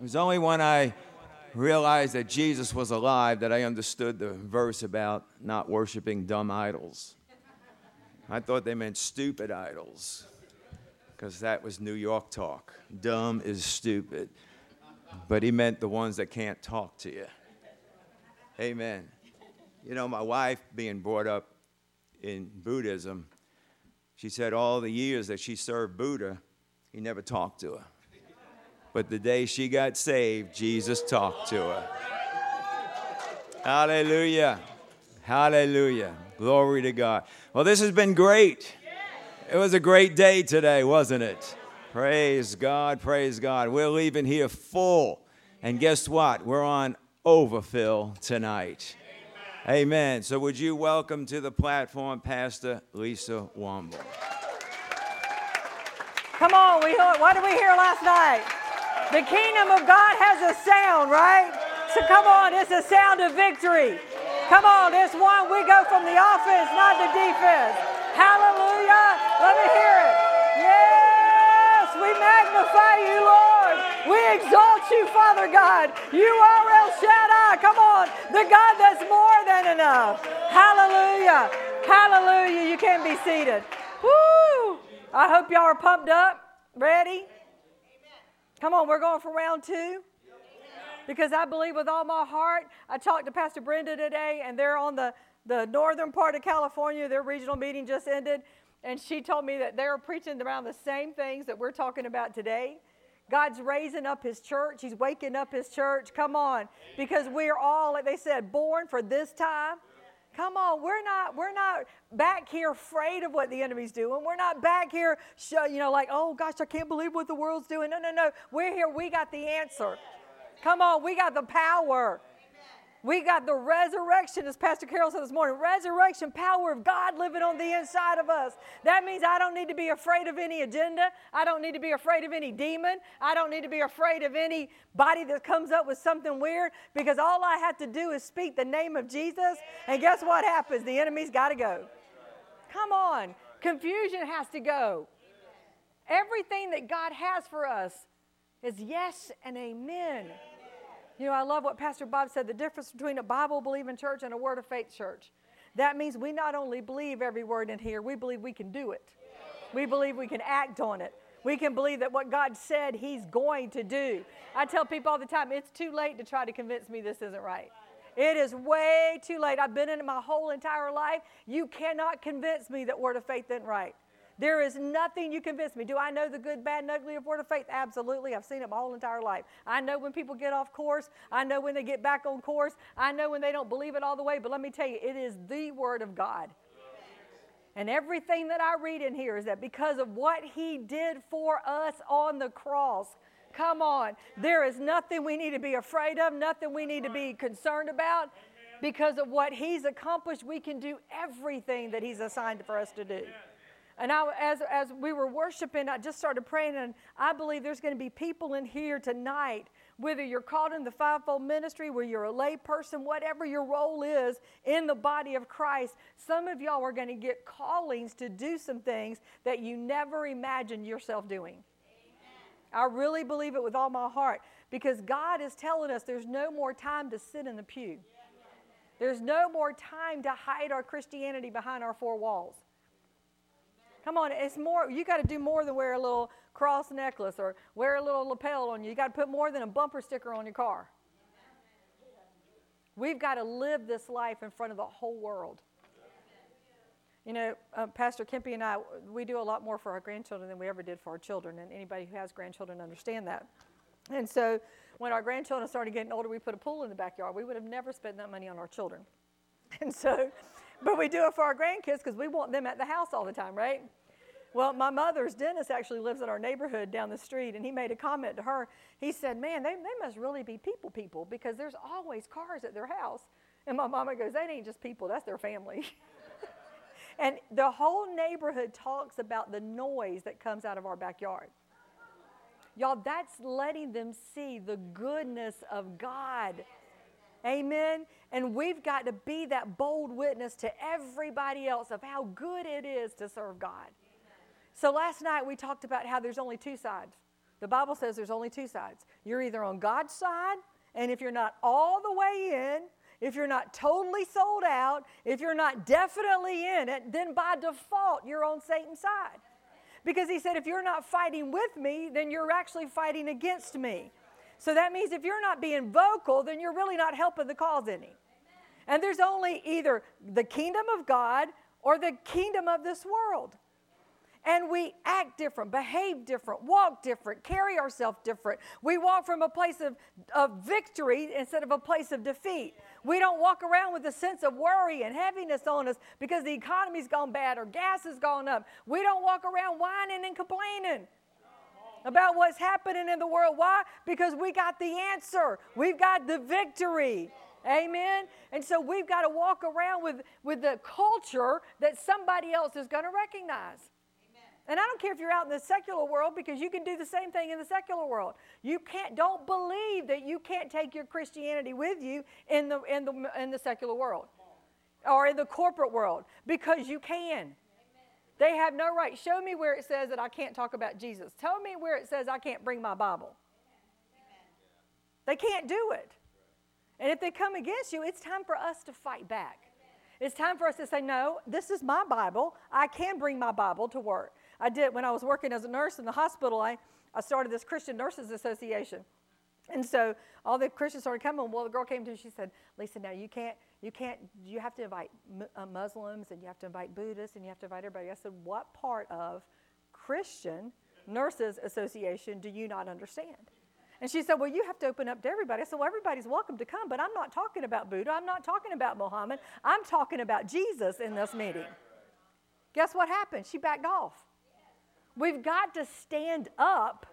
It was only when I realized that Jesus was alive that I understood the verse about not worshiping dumb idols. I thought they meant stupid idols because that was New York talk. Dumb is stupid. But he meant the ones that can't talk to you. Amen. You know, my wife, being brought up in Buddhism, she said all the years that she served Buddha, he never talked to her. But the day she got saved, Jesus talked to her. Hallelujah. Hallelujah. Glory to God. Well, this has been great. It was a great day today, wasn't it? Praise God. Praise God. We're leaving here full. And guess what? We're on overfill tonight. Amen. So, would you welcome to the platform Pastor Lisa Womble? Come on, we what did we hear last night? The kingdom of God has a sound, right? So come on, it's a sound of victory. Come on, this one we go from the offense, not the defense. Hallelujah. Let me hear it. Yes, we magnify you, Lord. We exalt you, Father God. You are El Shaddai. Come on, the God that's more than enough. Hallelujah. Hallelujah. You can be seated. Woo! I hope y'all are pumped up. Ready? Come on, we're going for round two. Because I believe with all my heart. I talked to Pastor Brenda today, and they're on the, the northern part of California. Their regional meeting just ended. And she told me that they're preaching around the same things that we're talking about today. God's raising up his church. He's waking up his church. Come on. Because we're all, like they said, born for this time. Come on, we're not we're not back here afraid of what the enemy's doing. We're not back here, you know, like oh gosh, I can't believe what the world's doing. No, no, no. We're here. We got the answer. Come on, we got the power. We got the resurrection, as Pastor Carol said this morning resurrection power of God living on the inside of us. That means I don't need to be afraid of any agenda. I don't need to be afraid of any demon. I don't need to be afraid of anybody that comes up with something weird because all I have to do is speak the name of Jesus. And guess what happens? The enemy's got to go. Come on. Confusion has to go. Everything that God has for us is yes and amen. You know, I love what Pastor Bob said the difference between a Bible believing church and a Word of Faith church. That means we not only believe every word in here, we believe we can do it. We believe we can act on it. We can believe that what God said He's going to do. I tell people all the time, it's too late to try to convince me this isn't right. It is way too late. I've been in it my whole entire life. You cannot convince me that Word of Faith isn't right. There is nothing you convince me. Do I know the good, bad, and ugly of Word of Faith? Absolutely. I've seen it my whole entire life. I know when people get off course. I know when they get back on course. I know when they don't believe it all the way. But let me tell you, it is the Word of God. And everything that I read in here is that because of what He did for us on the cross, come on, there is nothing we need to be afraid of, nothing we need to be concerned about. Because of what He's accomplished, we can do everything that He's assigned for us to do. And I, as, as we were worshiping, I just started praying, and I believe there's going to be people in here tonight, whether you're called in the fivefold ministry, where you're a lay person, whatever your role is in the body of Christ, some of y'all are going to get callings to do some things that you never imagined yourself doing. I really believe it with all my heart because God is telling us there's no more time to sit in the pew. There's no more time to hide our Christianity behind our four walls. Come on, it's more, you got to do more than wear a little cross necklace or wear a little lapel on you. You got to put more than a bumper sticker on your car. We've got to live this life in front of the whole world. You know, uh, Pastor Kempy and I, we do a lot more for our grandchildren than we ever did for our children, and anybody who has grandchildren understand that. And so, when our grandchildren started getting older, we put a pool in the backyard. We would have never spent that money on our children. And so, but we do it for our grandkids because we want them at the house all the time, right? Well, my mother's dentist actually lives in our neighborhood down the street, and he made a comment to her. He said, Man, they, they must really be people people because there's always cars at their house. And my mama goes, That ain't just people, that's their family. and the whole neighborhood talks about the noise that comes out of our backyard. Y'all, that's letting them see the goodness of God. Amen. And we've got to be that bold witness to everybody else of how good it is to serve God. So last night we talked about how there's only two sides The Bible says there's only two sides. You're either on God's side, and if you're not all the way in, if you're not totally sold out, if you're not definitely in it, then by default you're on Satan's side. Because he said, if you're not fighting with me, then you're actually fighting against me. So that means if you're not being vocal, then you're really not helping the cause any. And there's only either the kingdom of God or the kingdom of this world. And we act different, behave different, walk different, carry ourselves different. We walk from a place of, of victory instead of a place of defeat. We don't walk around with a sense of worry and heaviness on us because the economy's gone bad or gas has gone up. We don't walk around whining and complaining about what's happening in the world. Why? Because we got the answer, we've got the victory. Amen. And so we've got to walk around with, with the culture that somebody else is going to recognize. And I don't care if you're out in the secular world because you can do the same thing in the secular world. You can't don't believe that you can't take your Christianity with you in the in the in the secular world or in the corporate world because you can. They have no right. Show me where it says that I can't talk about Jesus. Tell me where it says I can't bring my Bible. They can't do it. And if they come against you, it's time for us to fight back. It's time for us to say, no, this is my Bible. I can bring my Bible to work. I did when I was working as a nurse in the hospital. I, I started this Christian Nurses Association. And so all the Christians started coming. Well, the girl came to me. She said, "Lisa, now you can't, you can't, you have to invite uh, Muslims and you have to invite Buddhists and you have to invite everybody." I said, "What part of Christian Nurses Association do you not understand?" And she said, Well, you have to open up to everybody. I said, Well, everybody's welcome to come, but I'm not talking about Buddha. I'm not talking about Muhammad. I'm talking about Jesus in this meeting. Guess what happened? She backed off. We've got to stand up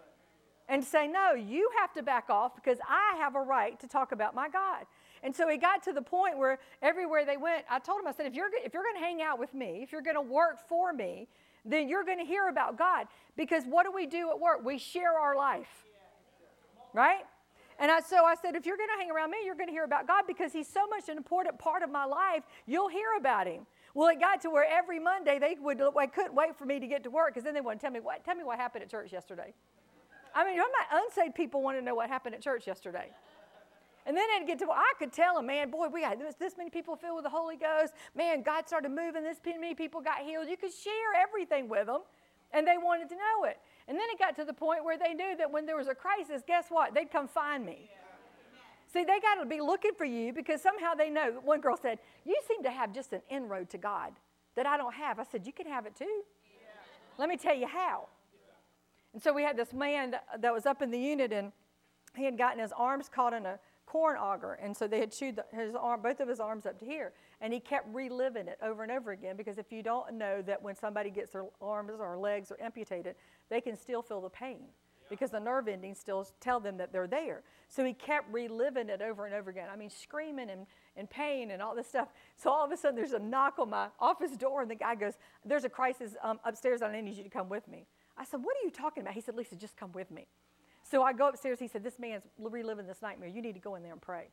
and say, no, you have to back off because I have a right to talk about my God. And so he got to the point where everywhere they went, I told him, I said, if you're, if you're going to hang out with me, if you're going to work for me, then you're going to hear about God. Because what do we do at work? We share our life. Right? And I, so I said, if you're going to hang around me, you're going to hear about God because He's so much an important part of my life, you'll hear about Him. Well, it got to where every Monday they would I couldn't wait for me to get to work because then they to tell me what tell me what happened at church yesterday. I mean, my unsaved people want to know what happened at church yesterday. And then it'd get to where I could tell them, man, boy, we got this, this many people filled with the Holy Ghost. Man, God started moving. This many people got healed. You could share everything with them, and they wanted to know it. And then it got to the point where they knew that when there was a crisis, guess what? They'd come find me. See, they got to be looking for you because somehow they know. One girl said, You seem to have just an inroad to God that I don't have. I said, You can have it too. Yeah. Let me tell you how. And so we had this man that, was up in the unit and he had gotten his arms caught in a corn auger. And so they had chewed the, his arm, both of his arms up to here. And he kept reliving it over and over again because if you don't know that when somebody gets their arms or legs or amputated, they can still feel the pain because the nerve endings still tell them that they're there. So he kept reliving it over and over again. I mean, screaming and, and pain and all this stuff. So all of a sudden, there's a knock on my office door, and the guy goes, There's a crisis um, upstairs, and I need you to come with me. I said, What are you talking about? He said, Lisa, just come with me. So I go upstairs. He said, This man's reliving this nightmare. You need to go in there and pray.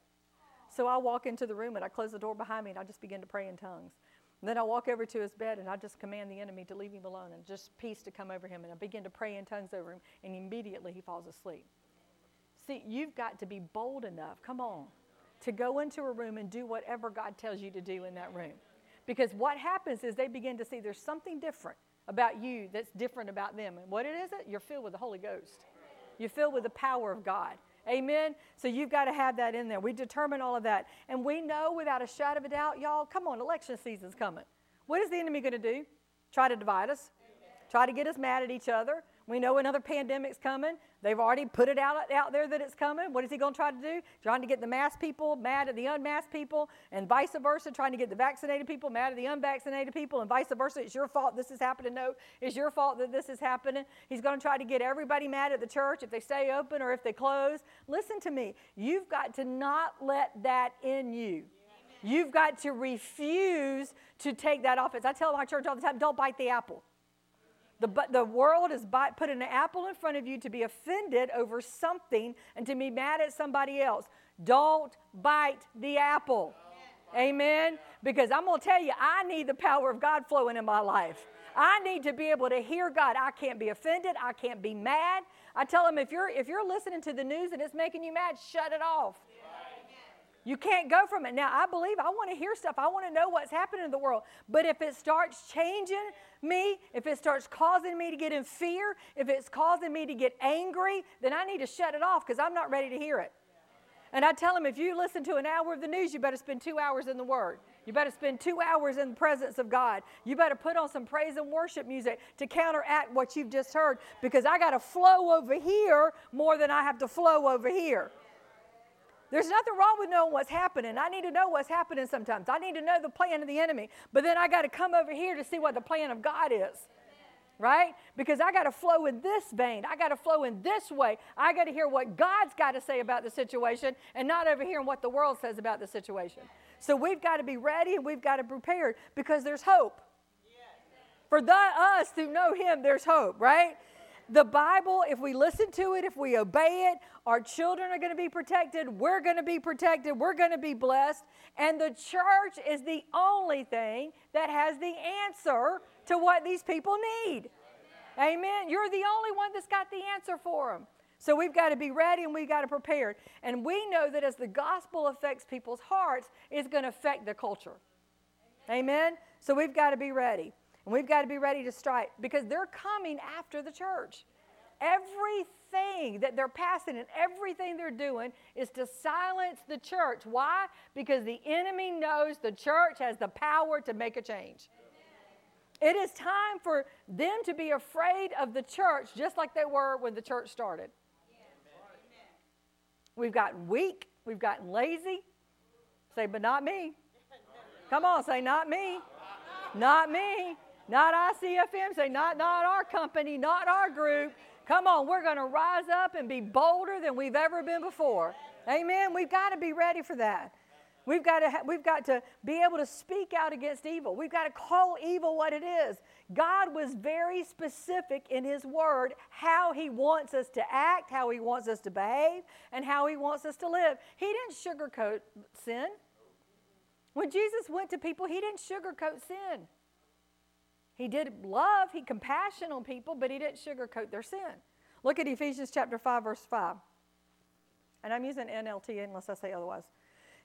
So I walk into the room and I close the door behind me and I just begin to pray in tongues. And then I walk over to his bed and I just command the enemy to leave him alone and just peace to come over him. And I begin to pray in tongues over him, and immediately he falls asleep. See, you've got to be bold enough, come on, to go into a room and do whatever God tells you to do in that room. Because what happens is they begin to see there's something different about you that's different about them. And what it is it? You're filled with the Holy Ghost. You're filled with the power of God. Amen. So you've got to have that in there. We determine all of that. And we know without a shadow of a doubt, y'all, come on, election season's coming. What is the enemy going to do? Try to divide us, try to get us mad at each other, we know another pandemic's coming. They've already put it out, out there that it's coming. What is he going to try to do? Trying to get the masked people mad at the unmasked people, and vice versa, trying to get the vaccinated people mad at the unvaccinated people, and vice versa. It's your fault this is happening. No, it's your fault that this is happening. He's going to try to get everybody mad at the church if they stay open or if they close. Listen to me. You've got to not let that in you. You've got to refuse to take that offense. I tell my church all the time don't bite the apple. The, the world is by, putting an apple in front of you to be offended over something and to be mad at somebody else. Don't bite the apple. Amen. Because I'm going to tell you, I need the power of God flowing in my life. I need to be able to hear God. I can't be offended. I can't be mad. I tell them if you're if you're listening to the news and it's making you mad, shut it off. You can't go from it. Now, I believe I want to hear stuff. I want to know what's happening in the world. But if it starts changing me, if it starts causing me to get in fear, if it's causing me to get angry, then I need to shut it off because I'm not ready to hear it. And I tell them if you listen to an hour of the news, you better spend two hours in the Word. You better spend two hours in the presence of God. You better put on some praise and worship music to counteract what you've just heard because I got to flow over here more than I have to flow over here. There's nothing wrong with knowing what's happening. I need to know what's happening sometimes. I need to know the plan of the enemy. But then I got to come over here to see what the plan of God is. Right? Because I got to flow in this vein. I got to flow in this way. I got to hear what God's got to say about the situation and not over hearing what the world says about the situation. So we've got to be ready and we've got to be prepared because there's hope. For the, us who know Him, there's hope, right? The Bible, if we listen to it, if we obey it, our children are going to be protected. We're going to be protected. We're going to be blessed. And the church is the only thing that has the answer to what these people need. Amen. You're the only one that's got the answer for them. So we've got to be ready and we've got to prepare. And we know that as the gospel affects people's hearts, it's going to affect the culture. Amen. So we've got to be ready. And we've got to be ready to strike because they're coming after the church. Everything that they're passing and everything they're doing is to silence the church. Why? Because the enemy knows the church has the power to make a change. It is time for them to be afraid of the church just like they were when the church started. We've gotten weak, we've gotten lazy. Say, but not me. Come on, say, not me. Not me. Not ICFM. Say, not, not our company, not our group. Come on, we're going to rise up and be bolder than we've ever been before. Amen. We've got to be ready for that. We've got, to we've got to be able to speak out against evil. We've got to call evil what it is. God was very specific in His Word how He wants us to act, how He wants us to behave, and how He wants us to live. He didn't sugarcoat sin. When Jesus went to people, He didn't sugarcoat sin. He did love, he compassion on people, but he didn't sugarcoat their sin. Look at Ephesians chapter 5, verse 5. And I'm using NLT unless I say otherwise.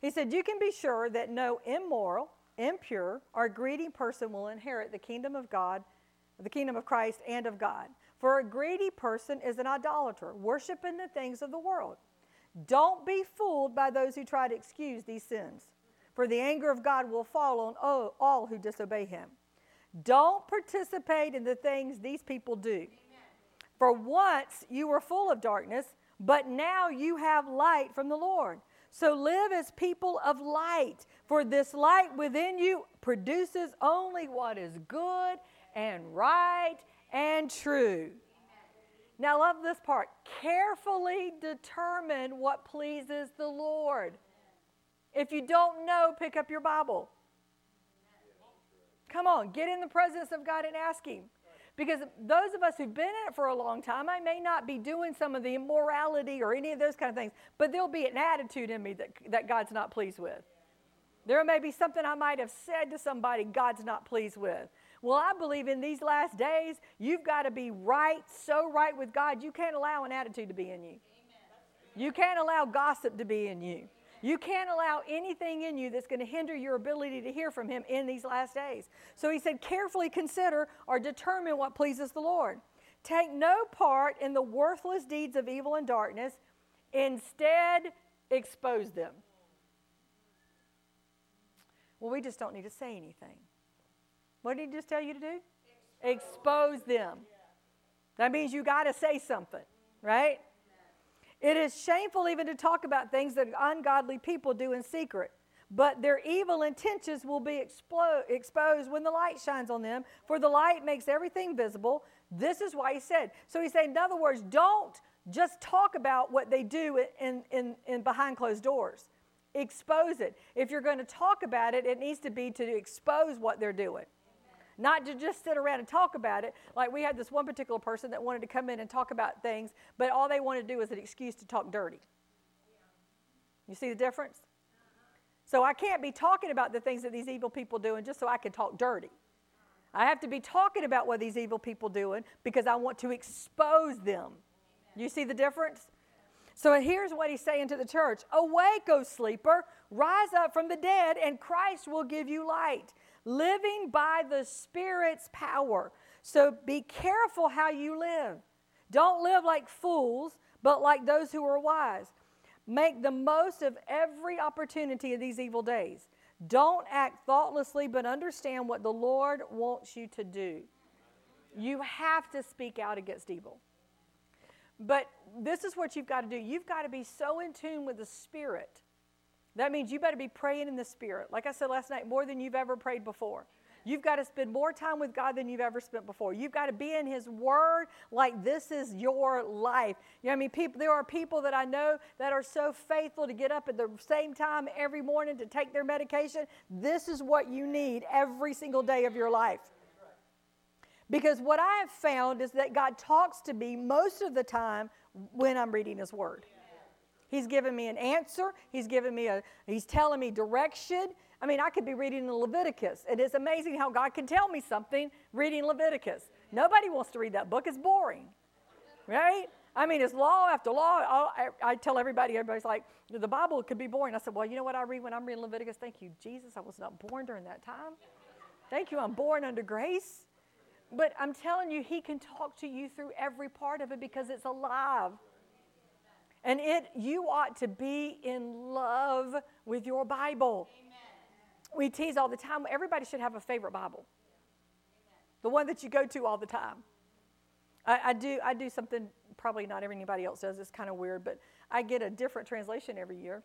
He said, You can be sure that no immoral, impure, or greedy person will inherit the kingdom of God, the kingdom of Christ, and of God. For a greedy person is an idolater, worshiping the things of the world. Don't be fooled by those who try to excuse these sins, for the anger of God will fall on all who disobey him. Don't participate in the things these people do. For once you were full of darkness, but now you have light from the Lord. So live as people of light, for this light within you produces only what is good and right and true. Now, love this part. Carefully determine what pleases the Lord. If you don't know, pick up your Bible. Come on, get in the presence of God and ask Him. Because those of us who've been in it for a long time, I may not be doing some of the immorality or any of those kind of things, but there'll be an attitude in me that, that God's not pleased with. There may be something I might have said to somebody God's not pleased with. Well, I believe in these last days, you've got to be right, so right with God, you can't allow an attitude to be in you. You can't allow gossip to be in you. You can't allow anything in you that's going to hinder your ability to hear from Him in these last days. So He said, carefully consider or determine what pleases the Lord. Take no part in the worthless deeds of evil and darkness, instead, expose them. Well, we just don't need to say anything. What did He just tell you to do? Expose, expose them. That means you got to say something, right? It is shameful even to talk about things that ungodly people do in secret. But their evil intentions will be exposed when the light shines on them, for the light makes everything visible. This is why he said. So he said, in other words, don't just talk about what they do in, in, in behind closed doors. Expose it. If you're going to talk about it, it needs to be to expose what they're doing not to just sit around and talk about it. Like we had this one particular person that wanted to come in and talk about things, but all they wanted to do was an excuse to talk dirty. You see the difference? So I can't be talking about the things that these evil people do and just so I can talk dirty. I have to be talking about what these evil people doing because I want to expose them. You see the difference? So here's what he's saying to the church Awake, O sleeper, rise up from the dead, and Christ will give you light, living by the Spirit's power. So be careful how you live. Don't live like fools, but like those who are wise. Make the most of every opportunity of these evil days. Don't act thoughtlessly, but understand what the Lord wants you to do. You have to speak out against evil. But this is what you've got to do. You've got to be so in tune with the Spirit. That means you better be praying in the Spirit. Like I said last night, more than you've ever prayed before. You've got to spend more time with God than you've ever spent before. You've got to be in His Word like this is your life. You know, I mean, people. There are people that I know that are so faithful to get up at the same time every morning to take their medication. This is what you need every single day of your life. Because what I have found is that God talks to me most of the time when I'm reading His Word. He's giving me an answer. He's giving me a. He's telling me direction. I mean, I could be reading in Leviticus. It is amazing how God can tell me something reading Leviticus. Nobody wants to read that book, it's boring, right? I mean, it's law after law. I, I tell everybody, everybody's like, the Bible could be boring. I said, well, you know what I read when I'm reading Leviticus? Thank you, Jesus. I was not born during that time. Thank you, I'm born under grace. But I'm telling you, He can talk to you through every part of it because it's alive. And it, you ought to be in love with your Bible. Amen we tease all the time. Everybody should have a favorite Bible, the one that you go to all the time. I, I do. I do something probably not anybody else does. It's kind of weird, but I get a different translation every year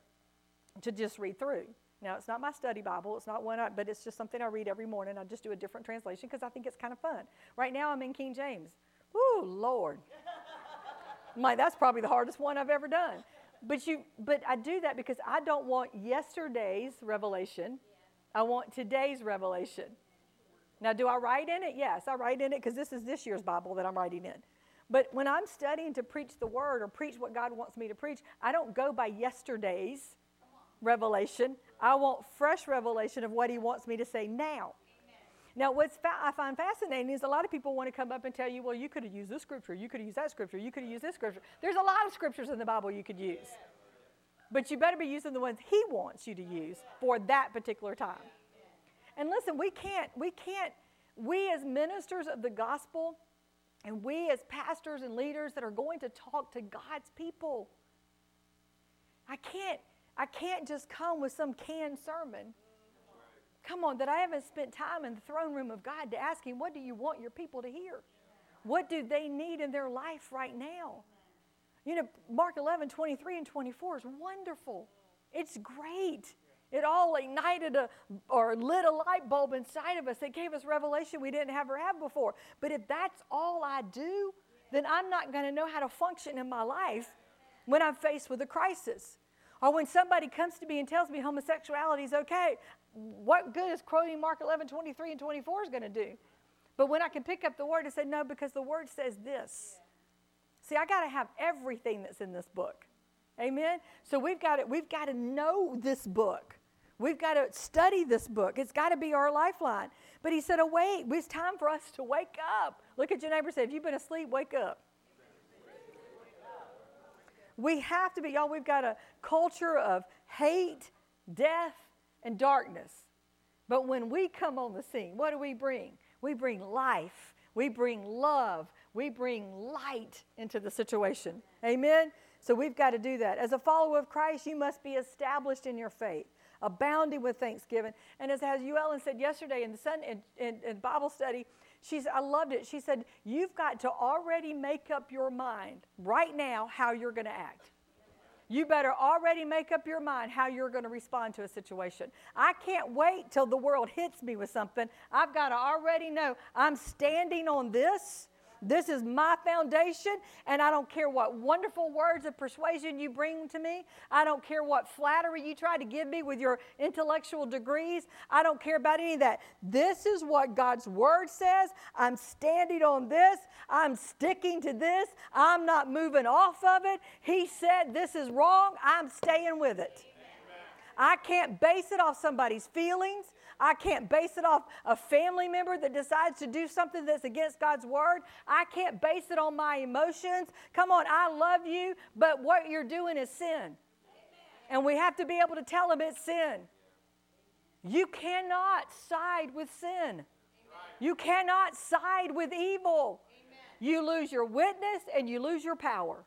to just read through. Now, it's not my study Bible. It's not one, I, but it's just something I read every morning. I just do a different translation because I think it's kind of fun. Right now, I'm in King James. Woo, Lord. My, that's probably the hardest one I've ever done. But you, but I do that because I don't want yesterday's revelation I want today's revelation. Now, do I write in it? Yes, I write in it because this is this year's Bible that I'm writing in. But when I'm studying to preach the word or preach what God wants me to preach, I don't go by yesterday's revelation. I want fresh revelation of what He wants me to say now. Now, what fa- I find fascinating is a lot of people want to come up and tell you, well, you could have used this scripture, you could have used that scripture, you could have used this scripture. There's a lot of scriptures in the Bible you could use. But you better be using the ones He wants you to use for that particular time. And listen, we can't, we can't, we as ministers of the gospel and we as pastors and leaders that are going to talk to God's people, I can't, I can't just come with some canned sermon. Come on, that I haven't spent time in the throne room of God to ask Him, what do you want your people to hear? What do they need in their life right now? You know, Mark 11, 23 and 24 is wonderful. It's great. It all ignited a, or lit a light bulb inside of us. It gave us revelation we didn't ever have before. But if that's all I do, then I'm not going to know how to function in my life when I'm faced with a crisis. Or when somebody comes to me and tells me homosexuality is okay, what good is quoting Mark 11, 23 and 24 is going to do? But when I can pick up the word and say, no, because the word says this. See, I got to have everything that's in this book. Amen. So we've got to, we've got to know this book. We've got to study this book. It's got to be our lifeline. But he said, "Oh wait, it's time for us to wake up." Look at your neighbor. Say, "If you've been asleep, wake up." We have to be, y'all. We've got a culture of hate, death, and darkness. But when we come on the scene, what do we bring? We bring life. We bring love we bring light into the situation. Amen? So we've got to do that. As a follower of Christ, you must be established in your faith, abounding with thanksgiving. And as, as Ellen said yesterday in the sun, in, in, in Bible study, she's, I loved it. She said, You've got to already make up your mind right now how you're going to act. You better already make up your mind how you're going to respond to a situation. I can't wait till the world hits me with something. I've got to already know I'm standing on this this is my foundation, and I don't care what wonderful words of persuasion you bring to me. I don't care what flattery you try to give me with your intellectual degrees. I don't care about any of that. This is what God's word says. I'm standing on this. I'm sticking to this. I'm not moving off of it. He said this is wrong. I'm staying with it. I can't base it off somebody's feelings. I can't base it off a family member that decides to do something that's against God's word. I can't base it on my emotions. Come on, I love you, but what you're doing is sin. And we have to be able to tell them it's sin. You cannot side with sin. You cannot side with evil. You lose your witness and you lose your power.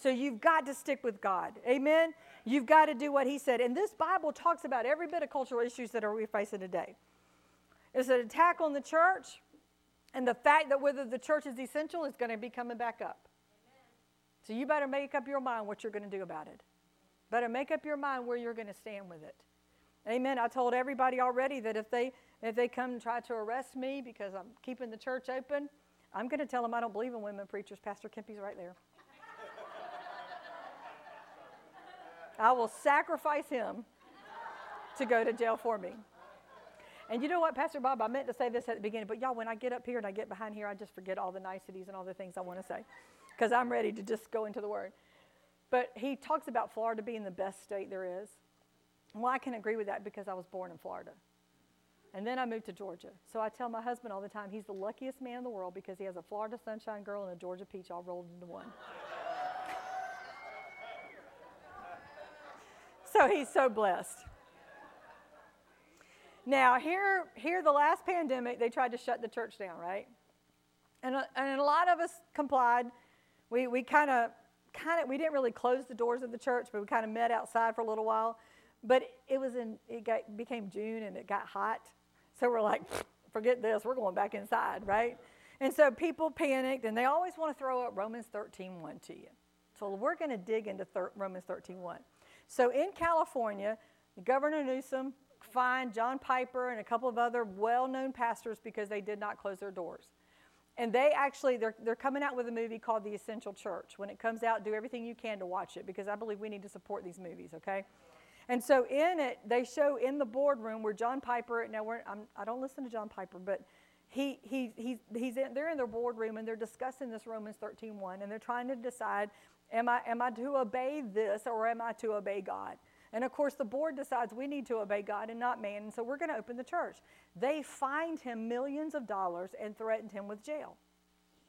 So you've got to stick with God. Amen. You've got to do what He said. And this Bible talks about every bit of cultural issues that are we facing today. It's an attack on the church, and the fact that whether the church is essential is going to be coming back up. So you better make up your mind what you're going to do about it. Better make up your mind where you're going to stand with it. Amen. I told everybody already that if they if they come and try to arrest me because I'm keeping the church open, I'm going to tell them I don't believe in women preachers. Pastor Kempy's right there. I will sacrifice him to go to jail for me. And you know what, Pastor Bob, I meant to say this at the beginning, but y'all, when I get up here and I get behind here, I just forget all the niceties and all the things I want to say because I'm ready to just go into the Word. But he talks about Florida being the best state there is. Well, I can agree with that because I was born in Florida. And then I moved to Georgia. So I tell my husband all the time he's the luckiest man in the world because he has a Florida sunshine girl and a Georgia peach all rolled into one. So he's so blessed. Now, here, here, the last pandemic, they tried to shut the church down, right? And, a, and a lot of us complied. We, we kind of, kind of, we didn't really close the doors of the church, but we kind of met outside for a little while. But it was in, it got, became June and it got hot. So we're like, forget this, we're going back inside, right? And so people panicked and they always want to throw up Romans 13 1 to you. So we're going to dig into thir- Romans 13 1. So in California, Governor Newsom fined John Piper and a couple of other well known pastors because they did not close their doors. And they actually, they're, they're coming out with a movie called The Essential Church. When it comes out, do everything you can to watch it because I believe we need to support these movies, okay? And so in it, they show in the boardroom where John Piper, now we're, I'm, I do not listen to John Piper, but he, he, he's, he's in, they're in their boardroom and they're discussing this Romans 13.1 and they're trying to decide, am I, am I to obey this or am I to obey God? And of course, the board decides we need to obey God and not man, and so we're going to open the church. They fined him millions of dollars and threatened him with jail.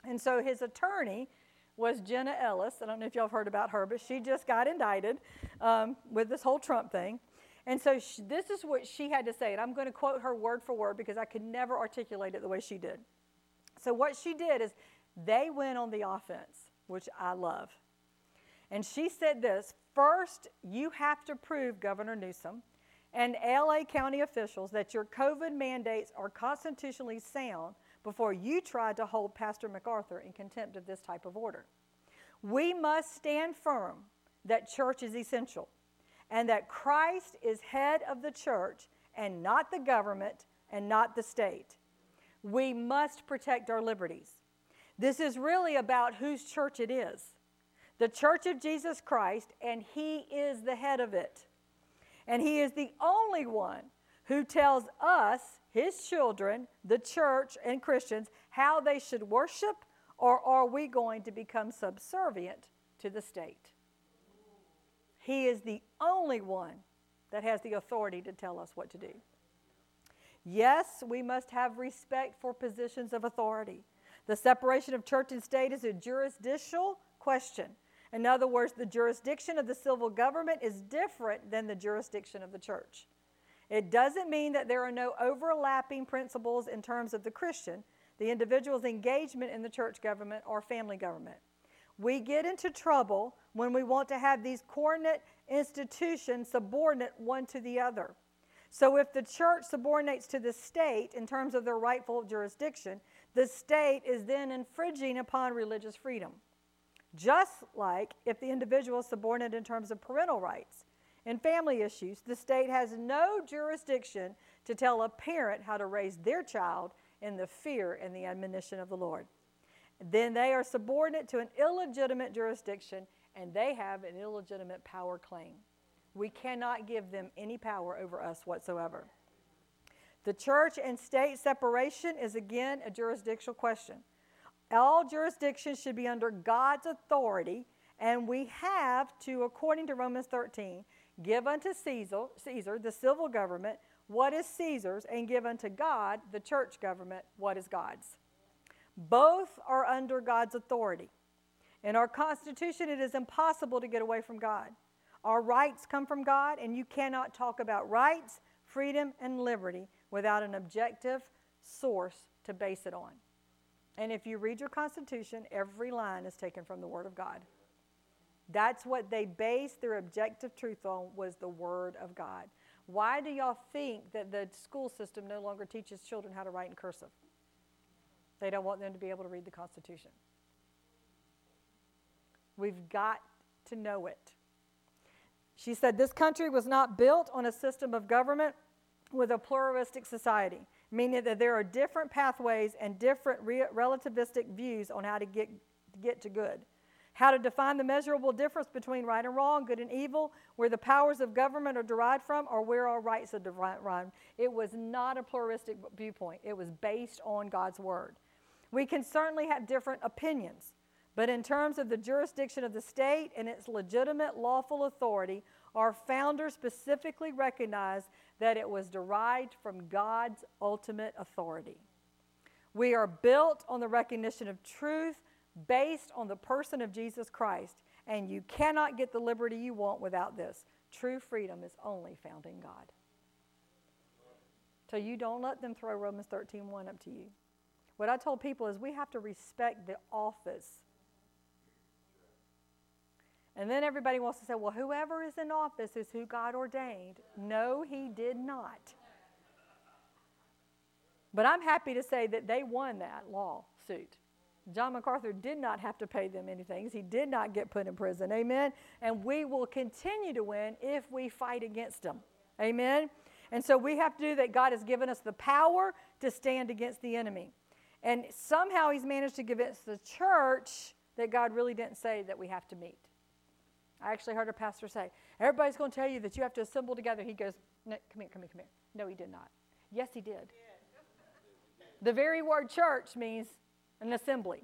And so his attorney was Jenna Ellis. I don't know if y'all have heard about her, but she just got indicted um, with this whole Trump thing. And so she, this is what she had to say, and I'm going to quote her word for word because I could never articulate it the way she did. So, what she did is they went on the offense, which I love. And she said this First, you have to prove, Governor Newsom and LA County officials, that your COVID mandates are constitutionally sound before you try to hold Pastor MacArthur in contempt of this type of order. We must stand firm that church is essential and that Christ is head of the church and not the government and not the state. We must protect our liberties. This is really about whose church it is the church of Jesus Christ, and He is the head of it. And He is the only one who tells us his children, the church, and Christians how they should worship, or are we going to become subservient to the state? He is the only one that has the authority to tell us what to do. Yes, we must have respect for positions of authority. The separation of church and state is a jurisdictional question. In other words, the jurisdiction of the civil government is different than the jurisdiction of the church. It doesn't mean that there are no overlapping principles in terms of the Christian, the individual's engagement in the church government or family government. We get into trouble when we want to have these coordinate institutions subordinate one to the other. So, if the church subordinates to the state in terms of their rightful jurisdiction, the state is then infringing upon religious freedom. Just like if the individual is subordinate in terms of parental rights. In family issues, the state has no jurisdiction to tell a parent how to raise their child in the fear and the admonition of the Lord. Then they are subordinate to an illegitimate jurisdiction and they have an illegitimate power claim. We cannot give them any power over us whatsoever. The church and state separation is again a jurisdictional question. All jurisdictions should be under God's authority, and we have to, according to Romans 13, Give unto Caesar, Caesar the civil government what is Caesar's, and give unto God, the church government, what is God's. Both are under God's authority. In our Constitution, it is impossible to get away from God. Our rights come from God, and you cannot talk about rights, freedom, and liberty without an objective source to base it on. And if you read your Constitution, every line is taken from the Word of God. That's what they based their objective truth on was the Word of God. Why do y'all think that the school system no longer teaches children how to write in cursive? They don't want them to be able to read the Constitution. We've got to know it. She said, This country was not built on a system of government with a pluralistic society, meaning that there are different pathways and different re- relativistic views on how to get, get to good. How to define the measurable difference between right and wrong, good and evil, where the powers of government are derived from, or where our rights are derived. From. It was not a pluralistic viewpoint, it was based on God's word. We can certainly have different opinions, but in terms of the jurisdiction of the state and its legitimate lawful authority, our founders specifically recognized that it was derived from God's ultimate authority. We are built on the recognition of truth based on the person of Jesus Christ, and you cannot get the liberty you want without this. True freedom is only found in God. So you don't let them throw Romans 13 1 up to you. What I told people is we have to respect the office. And then everybody wants to say, well, whoever is in office is who God ordained. No, he did not. But I'm happy to say that they won that lawsuit. John MacArthur did not have to pay them anything. He did not get put in prison. Amen. And we will continue to win if we fight against them. Amen. And so we have to do that. God has given us the power to stand against the enemy. And somehow he's managed to convince the church that God really didn't say that we have to meet. I actually heard a pastor say, Everybody's going to tell you that you have to assemble together. He goes, no, Come here, come here, come here. No, he did not. Yes, he did. The very word church means an assembly.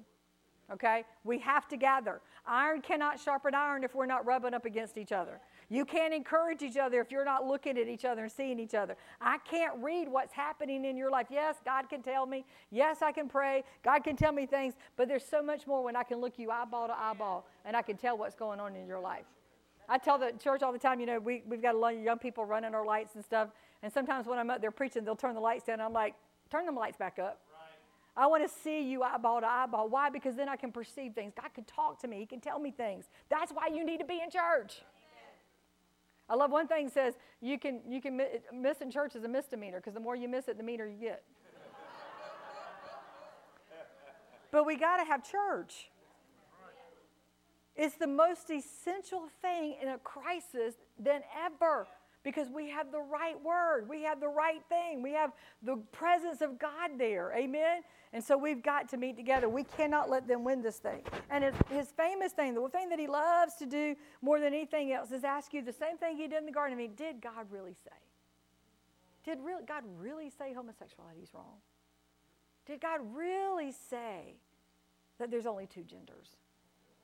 Okay? We have to gather. Iron cannot sharpen iron if we're not rubbing up against each other. You can't encourage each other if you're not looking at each other and seeing each other. I can't read what's happening in your life. Yes, God can tell me. Yes, I can pray. God can tell me things, but there's so much more when I can look you eyeball to eyeball and I can tell what's going on in your life. I tell the church all the time, you know, we, we've got a lot of young people running our lights and stuff. And sometimes when I'm up there preaching, they'll turn the lights down. I'm like, turn them lights back up. I want to see you eyeball to eyeball. Why? Because then I can perceive things. God can talk to me. He can tell me things. That's why you need to be in church. I love one thing says you can you can miss in church is a misdemeanor because the more you miss it, the meaner you get. but we got to have church. It's the most essential thing in a crisis than ever because we have the right word, we have the right thing, we have the presence of God there. Amen. And so we've got to meet together. We cannot let them win this thing. And his, his famous thing, the thing that he loves to do more than anything else, is ask you the same thing he did in the garden. I mean, did God really say? Did really, God really say homosexuality is wrong? Did God really say that there's only two genders?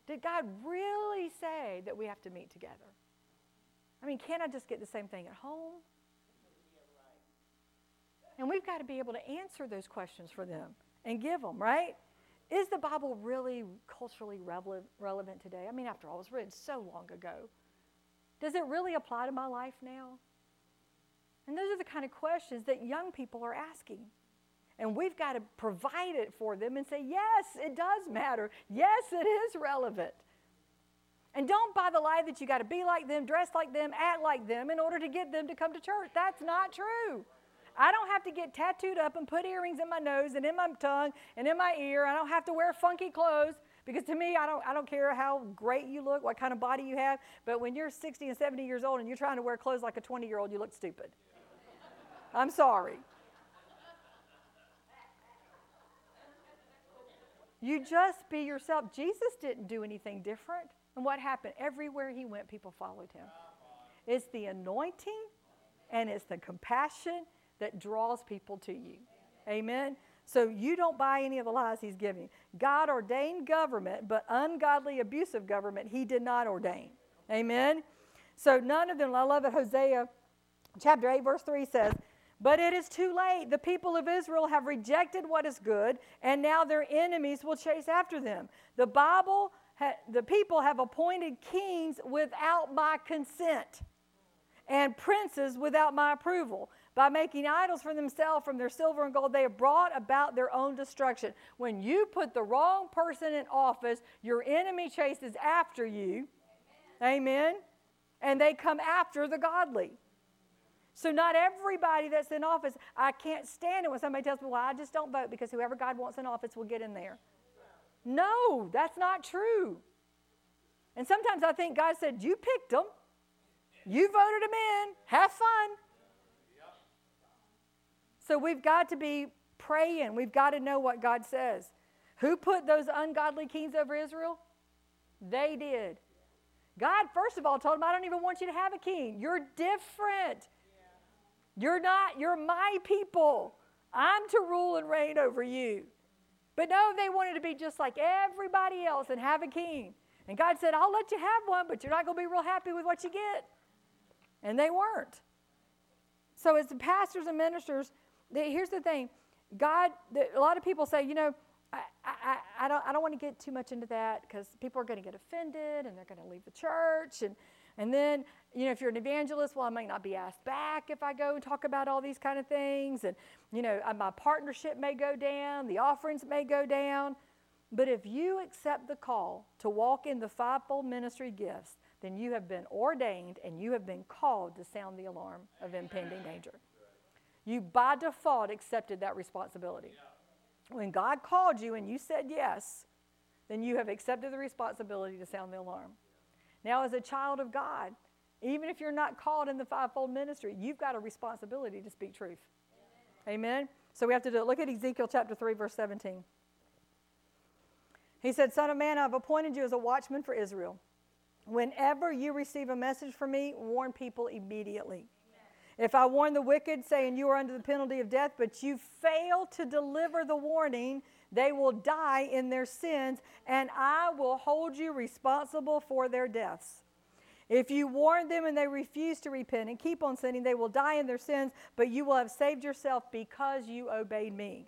Did God really say that we have to meet together? I mean, can't I just get the same thing at home? And we've got to be able to answer those questions for them and give them, right? Is the Bible really culturally relevant today? I mean, after all, it was written so long ago. Does it really apply to my life now? And those are the kind of questions that young people are asking. And we've got to provide it for them and say, yes, it does matter. Yes, it is relevant. And don't buy the lie that you got to be like them, dress like them, act like them in order to get them to come to church. That's not true. I don't have to get tattooed up and put earrings in my nose and in my tongue and in my ear. I don't have to wear funky clothes because to me, I don't, I don't care how great you look, what kind of body you have, but when you're 60 and 70 years old and you're trying to wear clothes like a 20 year old, you look stupid. I'm sorry. You just be yourself. Jesus didn't do anything different. And what happened? Everywhere he went, people followed him. It's the anointing and it's the compassion that draws people to you. Amen. So you don't buy any of the lies he's giving. God ordained government, but ungodly, abusive government, he did not ordain. Amen. So none of them, I love it. Hosea chapter 8, verse 3 says, But it is too late. The people of Israel have rejected what is good, and now their enemies will chase after them. The Bible, ha- the people have appointed kings without my consent and princes without my approval. By making idols for themselves from their silver and gold, they have brought about their own destruction. When you put the wrong person in office, your enemy chases after you. Amen. Amen. And they come after the godly. So, not everybody that's in office, I can't stand it when somebody tells me, well, I just don't vote because whoever God wants in office will get in there. No, that's not true. And sometimes I think God said, You picked them, you voted them in, have fun. So, we've got to be praying, we've got to know what God says. Who put those ungodly kings over Israel? They did. God, first of all, told them, I don't even want you to have a king. You're different. You're not, you're my people. I'm to rule and reign over you. But no, they wanted to be just like everybody else and have a king. And God said, I'll let you have one, but you're not going to be real happy with what you get. And they weren't. So, as the pastors and ministers, they, here's the thing God, the, a lot of people say, you know, I, I, I, don't, I don't want to get too much into that because people are going to get offended and they're going to leave the church. And, and then, you know, if you're an evangelist, well, I might not be asked back if I go and talk about all these kind of things. And, you know, uh, my partnership may go down, the offerings may go down. But if you accept the call to walk in the fivefold ministry gifts, then you have been ordained and you have been called to sound the alarm of impending danger. You by default accepted that responsibility. When God called you and you said yes, then you have accepted the responsibility to sound the alarm. Now, as a child of God, even if you're not called in the fivefold ministry, you've got a responsibility to speak truth. Amen. Amen? So we have to do it. Look at Ezekiel chapter 3, verse 17. He said, Son of man, I've appointed you as a watchman for Israel. Whenever you receive a message from me, warn people immediately. If I warn the wicked, saying you are under the penalty of death, but you fail to deliver the warning, they will die in their sins, and I will hold you responsible for their deaths. If you warn them and they refuse to repent and keep on sinning, they will die in their sins, but you will have saved yourself because you obeyed me.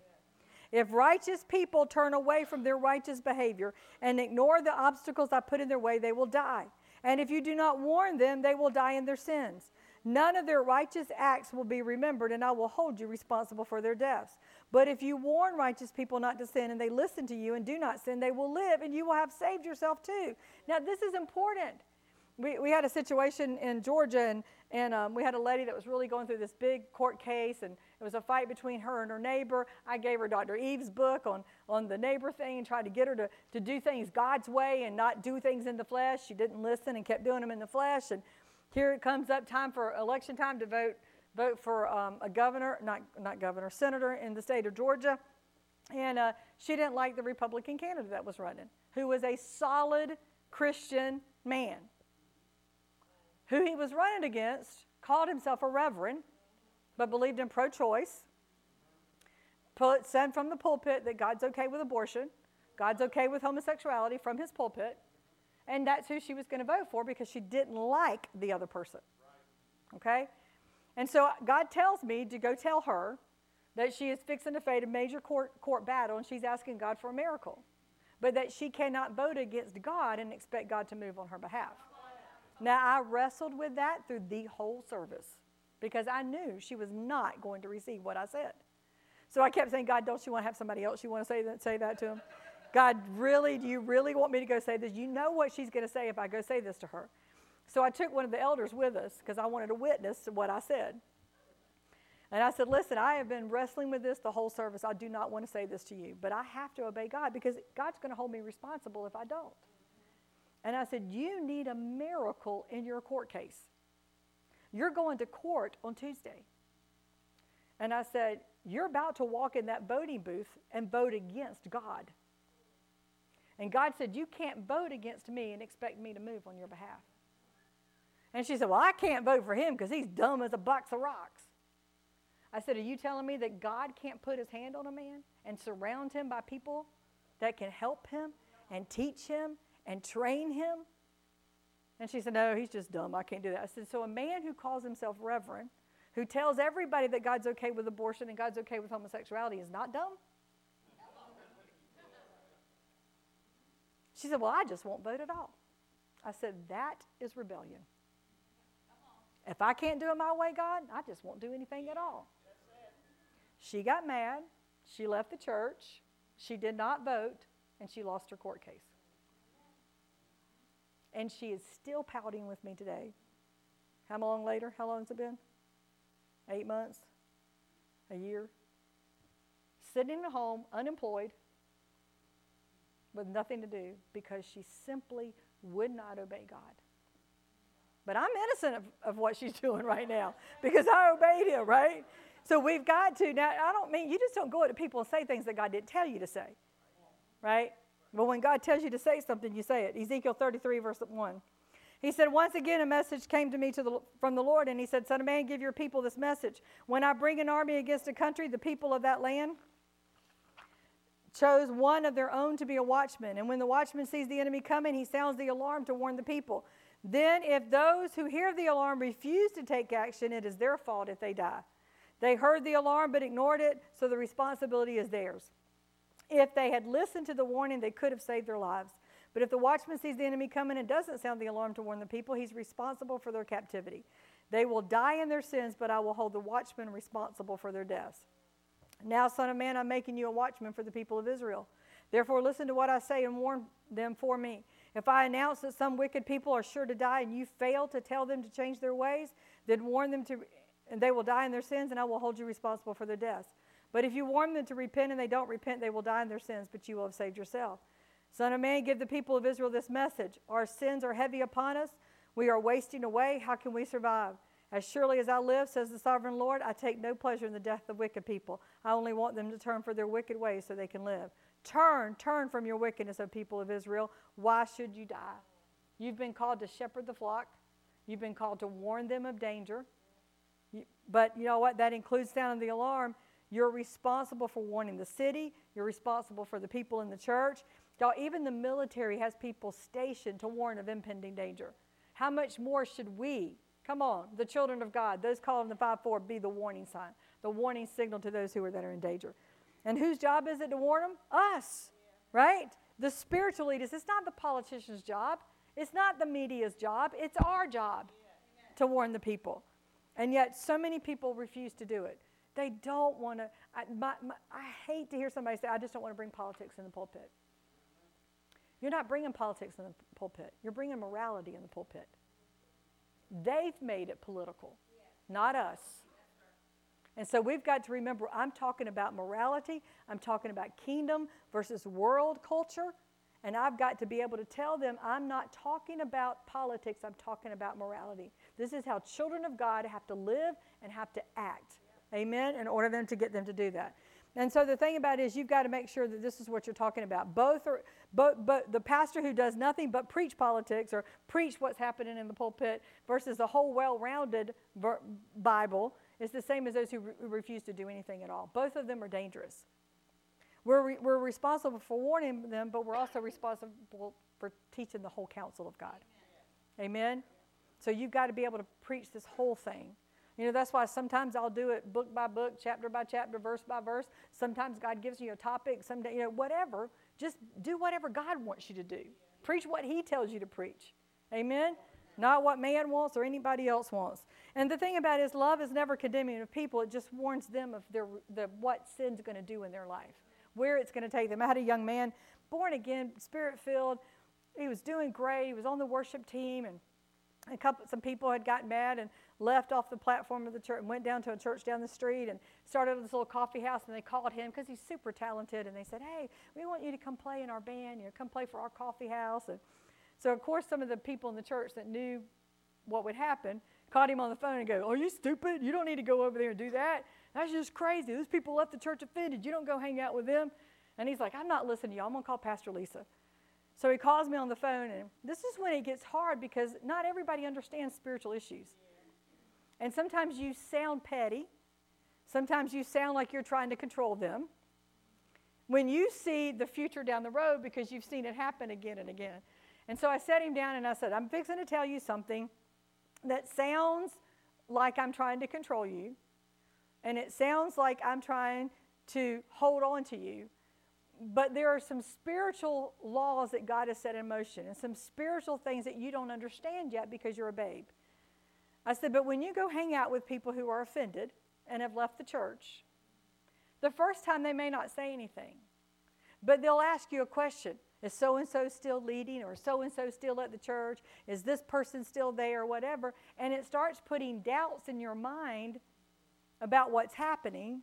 If righteous people turn away from their righteous behavior and ignore the obstacles I put in their way, they will die. And if you do not warn them, they will die in their sins. None of their righteous acts will be remembered, and I will hold you responsible for their deaths. But if you warn righteous people not to sin and they listen to you and do not sin, they will live and you will have saved yourself too. Now, this is important. We, we had a situation in Georgia, and, and um, we had a lady that was really going through this big court case, and it was a fight between her and her neighbor. I gave her Dr. Eve's book on, on the neighbor thing and tried to get her to, to do things God's way and not do things in the flesh. She didn't listen and kept doing them in the flesh. And here it comes up time for election time to vote vote for um, a governor, not, not governor, senator in the state of Georgia. And uh, she didn't like the Republican candidate that was running, who was a solid Christian man. Who he was running against called himself a reverend, but believed in pro choice. Said from the pulpit that God's okay with abortion, God's okay with homosexuality from his pulpit. And that's who she was going to vote for because she didn't like the other person. Okay? And so God tells me to go tell her that she is fixing to face a major court, court battle and she's asking God for a miracle. But that she cannot vote against God and expect God to move on her behalf. Now, I wrestled with that through the whole service because I knew she was not going to receive what I said. So I kept saying, God, don't you want to have somebody else you want to say that, say that to him? God, really, do you really want me to go say this? You know what she's going to say if I go say this to her. So I took one of the elders with us because I wanted to witness what I said. And I said, Listen, I have been wrestling with this the whole service. I do not want to say this to you, but I have to obey God because God's going to hold me responsible if I don't. And I said, You need a miracle in your court case. You're going to court on Tuesday. And I said, You're about to walk in that voting booth and vote against God. And God said, You can't vote against me and expect me to move on your behalf. And she said, Well, I can't vote for him because he's dumb as a box of rocks. I said, Are you telling me that God can't put his hand on a man and surround him by people that can help him and teach him and train him? And she said, No, he's just dumb. I can't do that. I said, So a man who calls himself reverend, who tells everybody that God's okay with abortion and God's okay with homosexuality is not dumb? She said, Well, I just won't vote at all. I said, That is rebellion. If I can't do it my way, God, I just won't do anything at all. She got mad. She left the church. She did not vote, and she lost her court case. And she is still pouting with me today. How long later? How long has it been? Eight months? A year? Sitting at home, unemployed, with nothing to do because she simply would not obey God. But I'm innocent of, of what she's doing right now because I obeyed him, right? So we've got to. Now, I don't mean you just don't go to people and say things that God didn't tell you to say, right? But when God tells you to say something, you say it. Ezekiel 33, verse 1. He said, Once again, a message came to me to the, from the Lord, and he said, Son of man, give your people this message. When I bring an army against a country, the people of that land chose one of their own to be a watchman. And when the watchman sees the enemy coming, he sounds the alarm to warn the people. Then, if those who hear the alarm refuse to take action, it is their fault if they die. They heard the alarm but ignored it, so the responsibility is theirs. If they had listened to the warning, they could have saved their lives. But if the watchman sees the enemy coming and doesn't sound the alarm to warn the people, he's responsible for their captivity. They will die in their sins, but I will hold the watchman responsible for their deaths. Now, Son of Man, I'm making you a watchman for the people of Israel. Therefore, listen to what I say and warn them for me. If I announce that some wicked people are sure to die and you fail to tell them to change their ways, then warn them to, and they will die in their sins, and I will hold you responsible for their deaths. But if you warn them to repent and they don't repent, they will die in their sins, but you will have saved yourself. Son of man, give the people of Israel this message Our sins are heavy upon us. We are wasting away. How can we survive? As surely as I live, says the sovereign Lord, I take no pleasure in the death of wicked people. I only want them to turn for their wicked ways so they can live. Turn, turn from your wickedness, O people of Israel. Why should you die? You've been called to shepherd the flock, you've been called to warn them of danger. But you know what? That includes sounding the alarm. You're responsible for warning the city, you're responsible for the people in the church. Y'all, even the military has people stationed to warn of impending danger. How much more should we, come on, the children of God, those called in the fivefold, be the warning sign, the warning signal to those who are that are in danger? And whose job is it to warn them? Us, right? The spiritual leaders. It's not the politician's job. It's not the media's job. It's our job to warn the people. And yet, so many people refuse to do it. They don't want to. I, I hate to hear somebody say, I just don't want to bring politics in the pulpit. You're not bringing politics in the pulpit, you're bringing morality in the pulpit. They've made it political, not us. And so we've got to remember I'm talking about morality, I'm talking about kingdom versus world culture. And I've got to be able to tell them I'm not talking about politics, I'm talking about morality. This is how children of God have to live and have to act. Amen? In order them to get them to do that. And so the thing about it is you've got to make sure that this is what you're talking about. Both are but but the pastor who does nothing but preach politics or preach what's happening in the pulpit versus the whole well-rounded Bible is the same as those who, re- who refuse to do anything at all. Both of them are dangerous. We're, re- we're responsible for warning them, but we're also responsible for teaching the whole counsel of God. Amen. Amen? So you've got to be able to preach this whole thing. You know, that's why sometimes I'll do it book by book, chapter by chapter, verse by verse. Sometimes God gives you a topic, someday, you know, whatever. Just do whatever God wants you to do. Preach what He tells you to preach. Amen? Not what man wants or anybody else wants. And the thing about it is, love is never condemning of people. It just warns them of their, the, what sin's going to do in their life, where it's going to take them. I had a young man, born again, spirit filled. He was doing great. He was on the worship team, and a couple, some people had gotten mad and left off the platform of the church and went down to a church down the street and started this little coffee house. And they called him because he's super talented. And they said, Hey, we want you to come play in our band. You know, come play for our coffee house. And so, of course, some of the people in the church that knew what would happen caught him on the phone and go, Are you stupid? You don't need to go over there and do that. That's just crazy. Those people left the church offended. You don't go hang out with them. And he's like, I'm not listening to you. I'm going to call Pastor Lisa. So he calls me on the phone, and this is when it gets hard because not everybody understands spiritual issues. And sometimes you sound petty. Sometimes you sound like you're trying to control them. When you see the future down the road because you've seen it happen again and again. And so I sat him down and I said, I'm fixing to tell you something that sounds like I'm trying to control you, and it sounds like I'm trying to hold on to you. But there are some spiritual laws that God has set in motion and some spiritual things that you don't understand yet because you're a babe. I said, but when you go hang out with people who are offended and have left the church, the first time they may not say anything, but they'll ask you a question Is so and so still leading, or so and so still at the church? Is this person still there, or whatever? And it starts putting doubts in your mind about what's happening.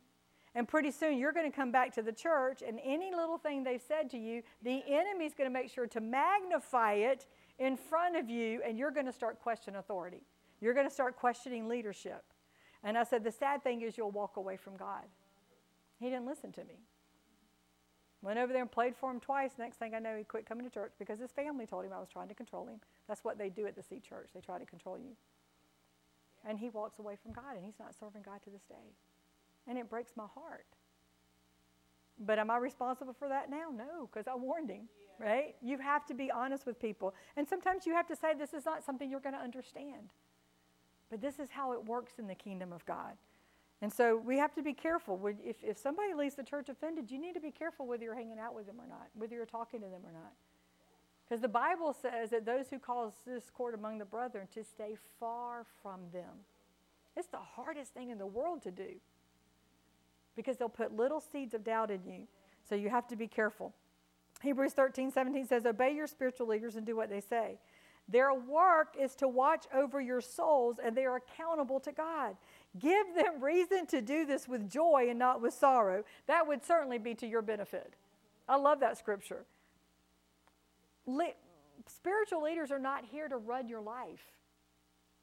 And pretty soon you're going to come back to the church, and any little thing they've said to you, the enemy's going to make sure to magnify it in front of you, and you're going to start questioning authority. You're going to start questioning leadership. And I said, the sad thing is you'll walk away from God. He didn't listen to me. Went over there and played for him twice. Next thing I know, he quit coming to church because his family told him I was trying to control him. That's what they do at the Sea Church. They try to control you. And he walks away from God, and he's not serving God to this day. And it breaks my heart. But am I responsible for that now? No, because I warned him, yeah. right? You have to be honest with people. And sometimes you have to say, this is not something you're going to understand. But this is how it works in the kingdom of God. And so we have to be careful. If, if somebody leaves the church offended, you need to be careful whether you're hanging out with them or not, whether you're talking to them or not. Because the Bible says that those who cause discord among the brethren to stay far from them. It's the hardest thing in the world to do because they'll put little seeds of doubt in you. So you have to be careful. Hebrews 13, 17 says, Obey your spiritual leaders and do what they say. Their work is to watch over your souls, and they are accountable to God. Give them reason to do this with joy and not with sorrow. That would certainly be to your benefit. I love that scripture. Le- spiritual leaders are not here to run your life.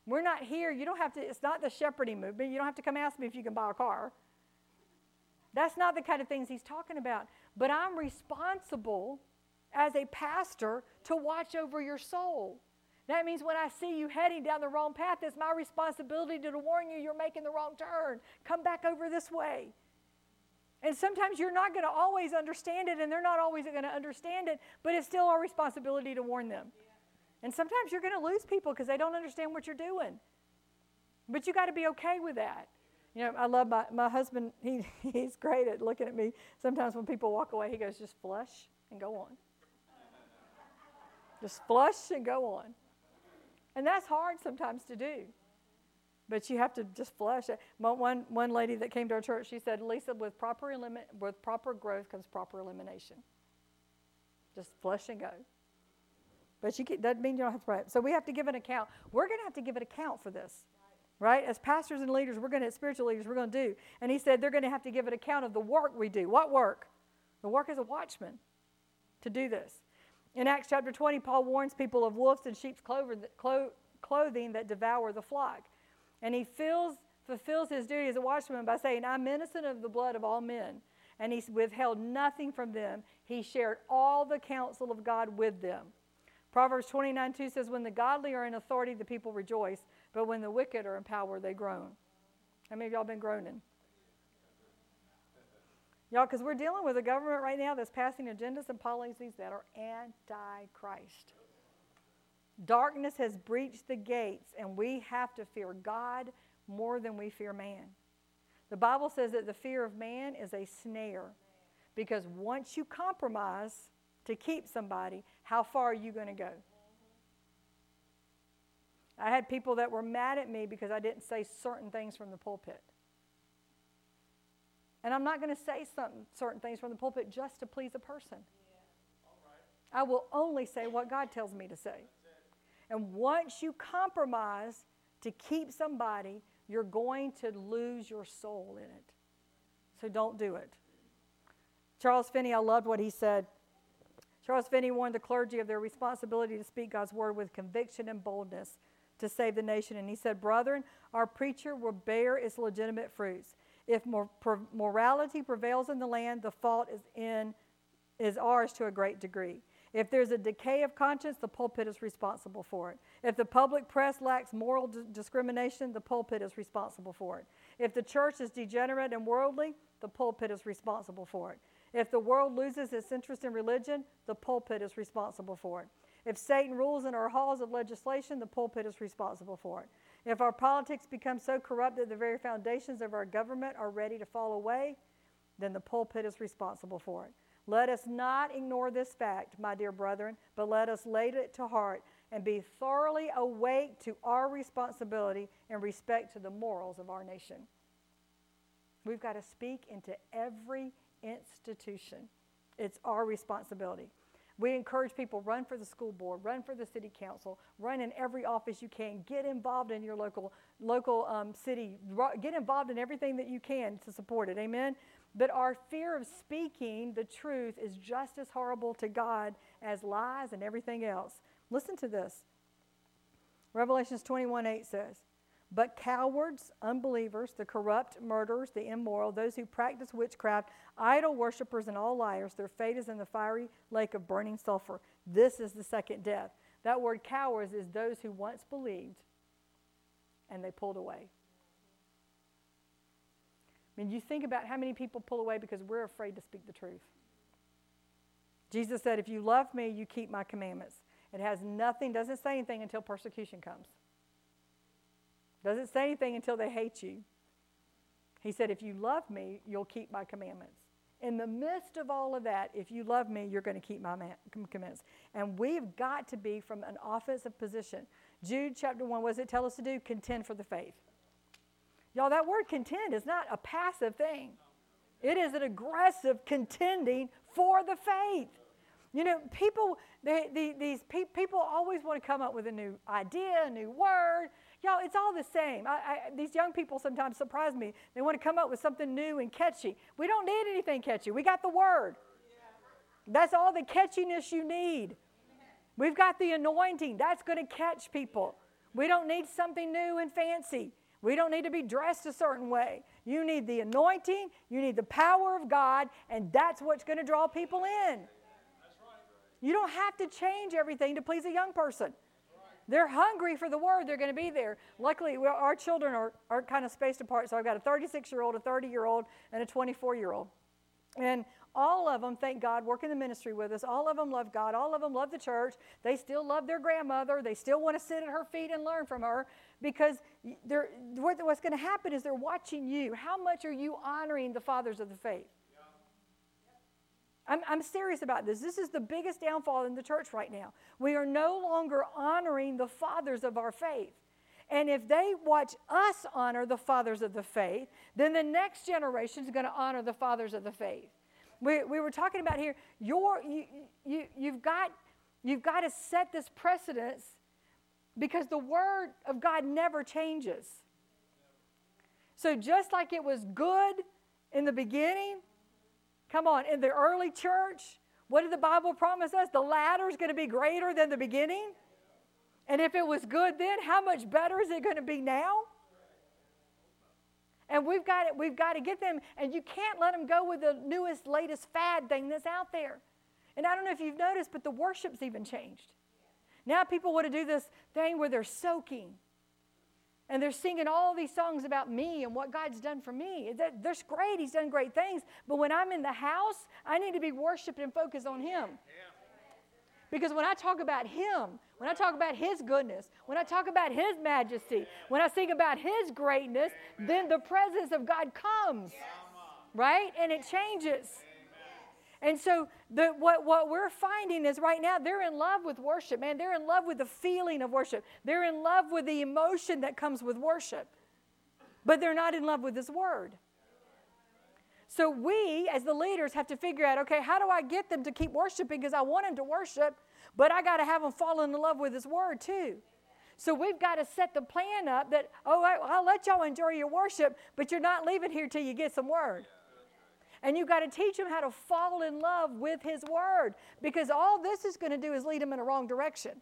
We're not here. You don't have to, it's not the shepherding movement. You don't have to come ask me if you can buy a car. That's not the kind of things he's talking about. But I'm responsible as a pastor to watch over your soul. That means when I see you heading down the wrong path, it's my responsibility to warn you you're making the wrong turn. Come back over this way. And sometimes you're not going to always understand it, and they're not always going to understand it, but it's still our responsibility to warn them. And sometimes you're going to lose people because they don't understand what you're doing. But you got to be okay with that. You know, I love my, my husband, he, he's great at looking at me. Sometimes when people walk away, he goes, just flush and go on. just flush and go on. And that's hard sometimes to do. But you have to just flush it. One, one lady that came to our church, she said, Lisa, with proper, elimi- with proper growth comes proper elimination. Just flush and go. But she doesn't mean you don't have to pray. So we have to give an account. We're going to have to give an account for this, right? As pastors and leaders, we're going to, spiritual leaders, we're going to do. And he said they're going to have to give an account of the work we do. What work? The work as a watchman to do this. In Acts chapter 20, Paul warns people of wolves and sheep's clothing that devour the flock. And he fills, fulfills his duty as a watchman by saying, I'm innocent of the blood of all men. And he withheld nothing from them. He shared all the counsel of God with them. Proverbs 29 2 says, When the godly are in authority, the people rejoice, but when the wicked are in power, they groan. How many of y'all been groaning? Y'all, because we're dealing with a government right now that's passing agendas and policies that are anti Christ. Darkness has breached the gates, and we have to fear God more than we fear man. The Bible says that the fear of man is a snare because once you compromise to keep somebody, how far are you going to go? I had people that were mad at me because I didn't say certain things from the pulpit. And I'm not going to say some, certain things from the pulpit just to please a person. I will only say what God tells me to say. And once you compromise to keep somebody, you're going to lose your soul in it. So don't do it. Charles Finney, I loved what he said. Charles Finney warned the clergy of their responsibility to speak God's word with conviction and boldness to save the nation. And he said, Brethren, our preacher will bear its legitimate fruits. If morality prevails in the land, the fault is, in, is ours to a great degree. If there's a decay of conscience, the pulpit is responsible for it. If the public press lacks moral d- discrimination, the pulpit is responsible for it. If the church is degenerate and worldly, the pulpit is responsible for it. If the world loses its interest in religion, the pulpit is responsible for it. If Satan rules in our halls of legislation, the pulpit is responsible for it. If our politics become so corrupt that the very foundations of our government are ready to fall away, then the pulpit is responsible for it. Let us not ignore this fact, my dear brethren, but let us lay it to heart and be thoroughly awake to our responsibility in respect to the morals of our nation. We've got to speak into every institution. It's our responsibility. We encourage people run for the school board, run for the city council, run in every office you can. Get involved in your local local um, city. Get involved in everything that you can to support it. Amen. But our fear of speaking the truth is just as horrible to God as lies and everything else. Listen to this. Revelations 21 8 says, But cowards, unbelievers, the corrupt, murderers, the immoral, those who practice witchcraft, idol worshippers, and all liars, their fate is in the fiery lake of burning sulfur. This is the second death. That word cowards is those who once believed and they pulled away. I mean, you think about how many people pull away because we're afraid to speak the truth. Jesus said, If you love me, you keep my commandments. It has nothing, doesn't say anything until persecution comes. Doesn't say anything until they hate you. He said, If you love me, you'll keep my commandments. In the midst of all of that, if you love me, you're going to keep my commandments. And we've got to be from an offensive position. Jude chapter 1, what does it tell us to do? Contend for the faith. Y'all, that word contend is not a passive thing, it is an aggressive contending for the faith. You know, people, they, they, these pe- people always want to come up with a new idea, a new word. Y'all, it's all the same. I, I, these young people sometimes surprise me. They want to come up with something new and catchy. We don't need anything catchy. We got the word. That's all the catchiness you need. We've got the anointing. That's going to catch people. We don't need something new and fancy. We don't need to be dressed a certain way. You need the anointing, you need the power of God, and that's what's going to draw people in. You don't have to change everything to please a young person. They're hungry for the word, they're going to be there. Luckily, our children are, are kind of spaced apart. So I've got a 36 year old, a 30 year old, and a 24 year old. And all of them, thank God, work in the ministry with us. All of them love God. All of them love the church. They still love their grandmother. They still want to sit at her feet and learn from her because what's going to happen is they're watching you. How much are you honoring the fathers of the faith? I'm, I'm serious about this. This is the biggest downfall in the church right now. We are no longer honoring the fathers of our faith. And if they watch us honor the fathers of the faith, then the next generation is going to honor the fathers of the faith. We, we were talking about here, your, you, you, you've, got, you've got to set this precedence because the Word of God never changes. So, just like it was good in the beginning, come on, in the early church, what did the Bible promise us? The latter is going to be greater than the beginning. And if it was good then, how much better is it going to be now? And we've got, it, we've got to get them, and you can't let them go with the newest, latest fad thing that's out there. And I don't know if you've noticed, but the worship's even changed. Now people want to do this thing where they're soaking and they're singing all these songs about me and what God's done for me. That's great. He's done great things. But when I'm in the house, I need to be worshiped and focused on Him. Because when I talk about Him, when I talk about His goodness, when I talk about His majesty, when I sing about His greatness, then the presence of God comes. Right? And it changes. And so the, what, what we're finding is right now they're in love with worship, man. They're in love with the feeling of worship. They're in love with the emotion that comes with worship. But they're not in love with His Word. So we, as the leaders, have to figure out okay, how do I get them to keep worshiping? Because I want them to worship, but I got to have them fall in love with His Word too. So we've got to set the plan up that, oh, I'll let y'all enjoy your worship, but you're not leaving here till you get some Word. And you've got to teach them how to fall in love with His Word because all this is going to do is lead them in a the wrong direction.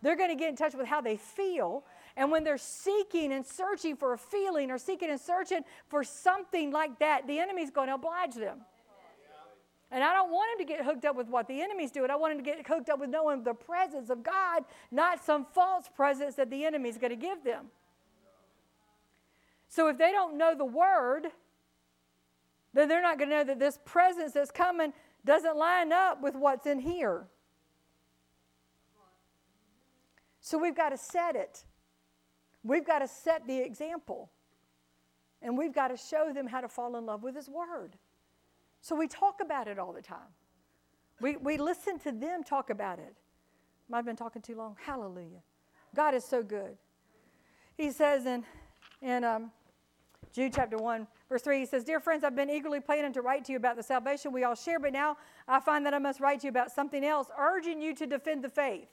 They're going to get in touch with how they feel. And when they're seeking and searching for a feeling or seeking and searching for something like that, the enemy's going to oblige them. And I don't want them to get hooked up with what the enemy's doing. I want them to get hooked up with knowing the presence of God, not some false presence that the enemy's going to give them. So if they don't know the word, then they're not going to know that this presence that's coming doesn't line up with what's in here. So we've got to set it. We've got to set the example. And we've got to show them how to fall in love with His Word. So we talk about it all the time. We, we listen to them talk about it. Might have been talking too long. Hallelujah. God is so good. He says in, in um, Jude chapter 1, verse 3, he says, Dear friends, I've been eagerly planning to write to you about the salvation we all share, but now I find that I must write to you about something else, urging you to defend the faith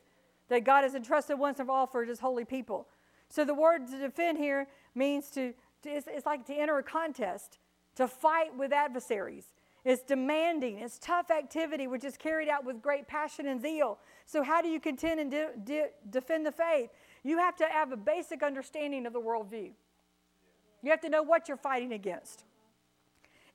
that God has entrusted once and for all for his holy people. So the word to defend here means to, to it's, it's like to enter a contest, to fight with adversaries. It's demanding, it's tough activity which is carried out with great passion and zeal. So, how do you contend and de- de- defend the faith? You have to have a basic understanding of the worldview. You have to know what you're fighting against.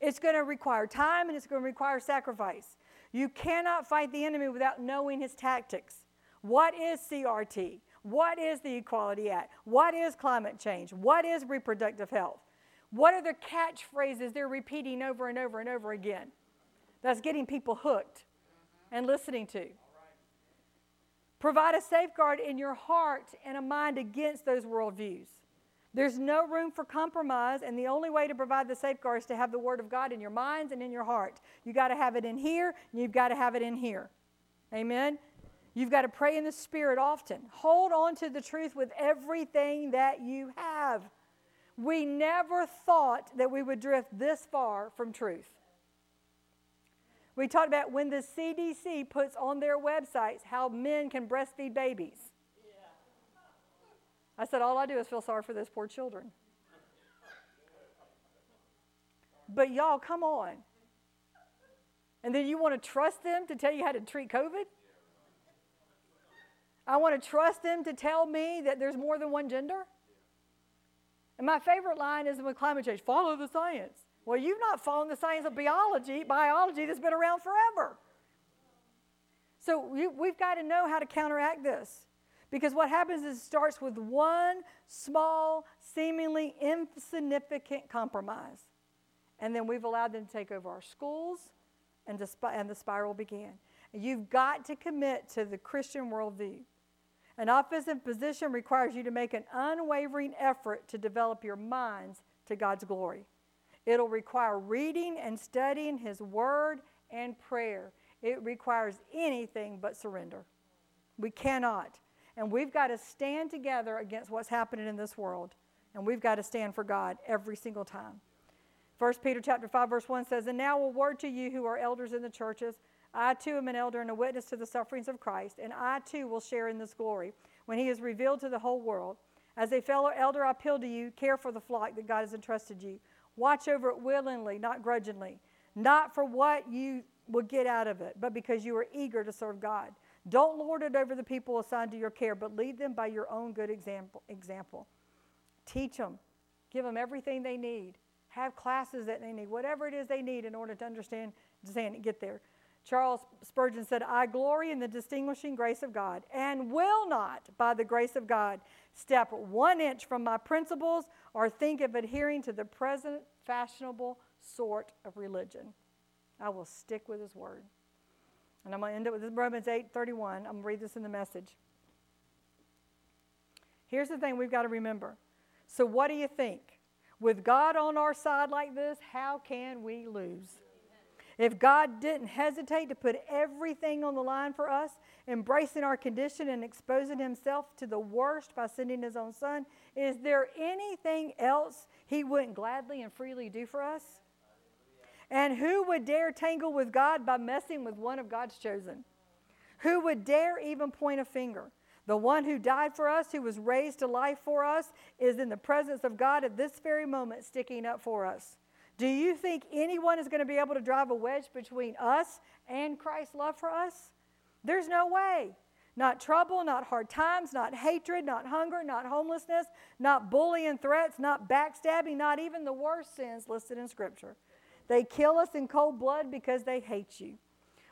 It's going to require time and it's going to require sacrifice. You cannot fight the enemy without knowing his tactics. What is CRT? What is the Equality Act? What is climate change? What is reproductive health? What are the catchphrases they're repeating over and over and over again? That's getting people hooked and listening to. Provide a safeguard in your heart and a mind against those worldviews. There's no room for compromise, and the only way to provide the safeguard is to have the Word of God in your minds and in your heart. You got to have it in here, and you've got to have it in here. Amen. You've got to pray in the Spirit often. Hold on to the truth with everything that you have. We never thought that we would drift this far from truth. We talked about when the CDC puts on their websites how men can breastfeed babies. I said, all I do is feel sorry for those poor children. But y'all, come on. And then you want to trust them to tell you how to treat COVID? I want to trust them to tell me that there's more than one gender? And my favorite line is with climate change follow the science. Well, you've not followed the science of biology, biology that's been around forever. So we've got to know how to counteract this. Because what happens is it starts with one small, seemingly insignificant compromise. And then we've allowed them to take over our schools, and, the spiral began. And you've got to commit to the Christian worldview. An office and position requires you to make an unwavering effort to develop your minds to God's glory. It'll require reading and studying His Word and prayer. It requires anything but surrender. We cannot. And we've got to stand together against what's happening in this world. And we've got to stand for God every single time. 1 Peter chapter 5, verse 1 says, And now a word to you who are elders in the churches. I too am an elder and a witness to the sufferings of Christ, and I too will share in this glory when he is revealed to the whole world. As a fellow elder, I appeal to you, care for the flock that God has entrusted you. Watch over it willingly, not grudgingly, not for what you will get out of it, but because you are eager to serve God. Don't lord it over the people assigned to your care, but lead them by your own good example. example. Teach them, give them everything they need, have classes that they need, whatever it is they need in order to understand, to get there. Charles Spurgeon said, I glory in the distinguishing grace of God and will not, by the grace of God, step one inch from my principles or think of adhering to the present fashionable sort of religion. I will stick with his word. And I'm going to end it with Romans 8 31. I'm going to read this in the message. Here's the thing we've got to remember. So, what do you think? With God on our side like this, how can we lose? If God didn't hesitate to put everything on the line for us, embracing our condition and exposing himself to the worst by sending his own son, is there anything else he wouldn't gladly and freely do for us? And who would dare tangle with God by messing with one of God's chosen? Who would dare even point a finger? The one who died for us, who was raised to life for us, is in the presence of God at this very moment, sticking up for us. Do you think anyone is going to be able to drive a wedge between us and Christ's love for us? There's no way. Not trouble, not hard times, not hatred, not hunger, not homelessness, not bullying threats, not backstabbing, not even the worst sins listed in Scripture. They kill us in cold blood because they hate you.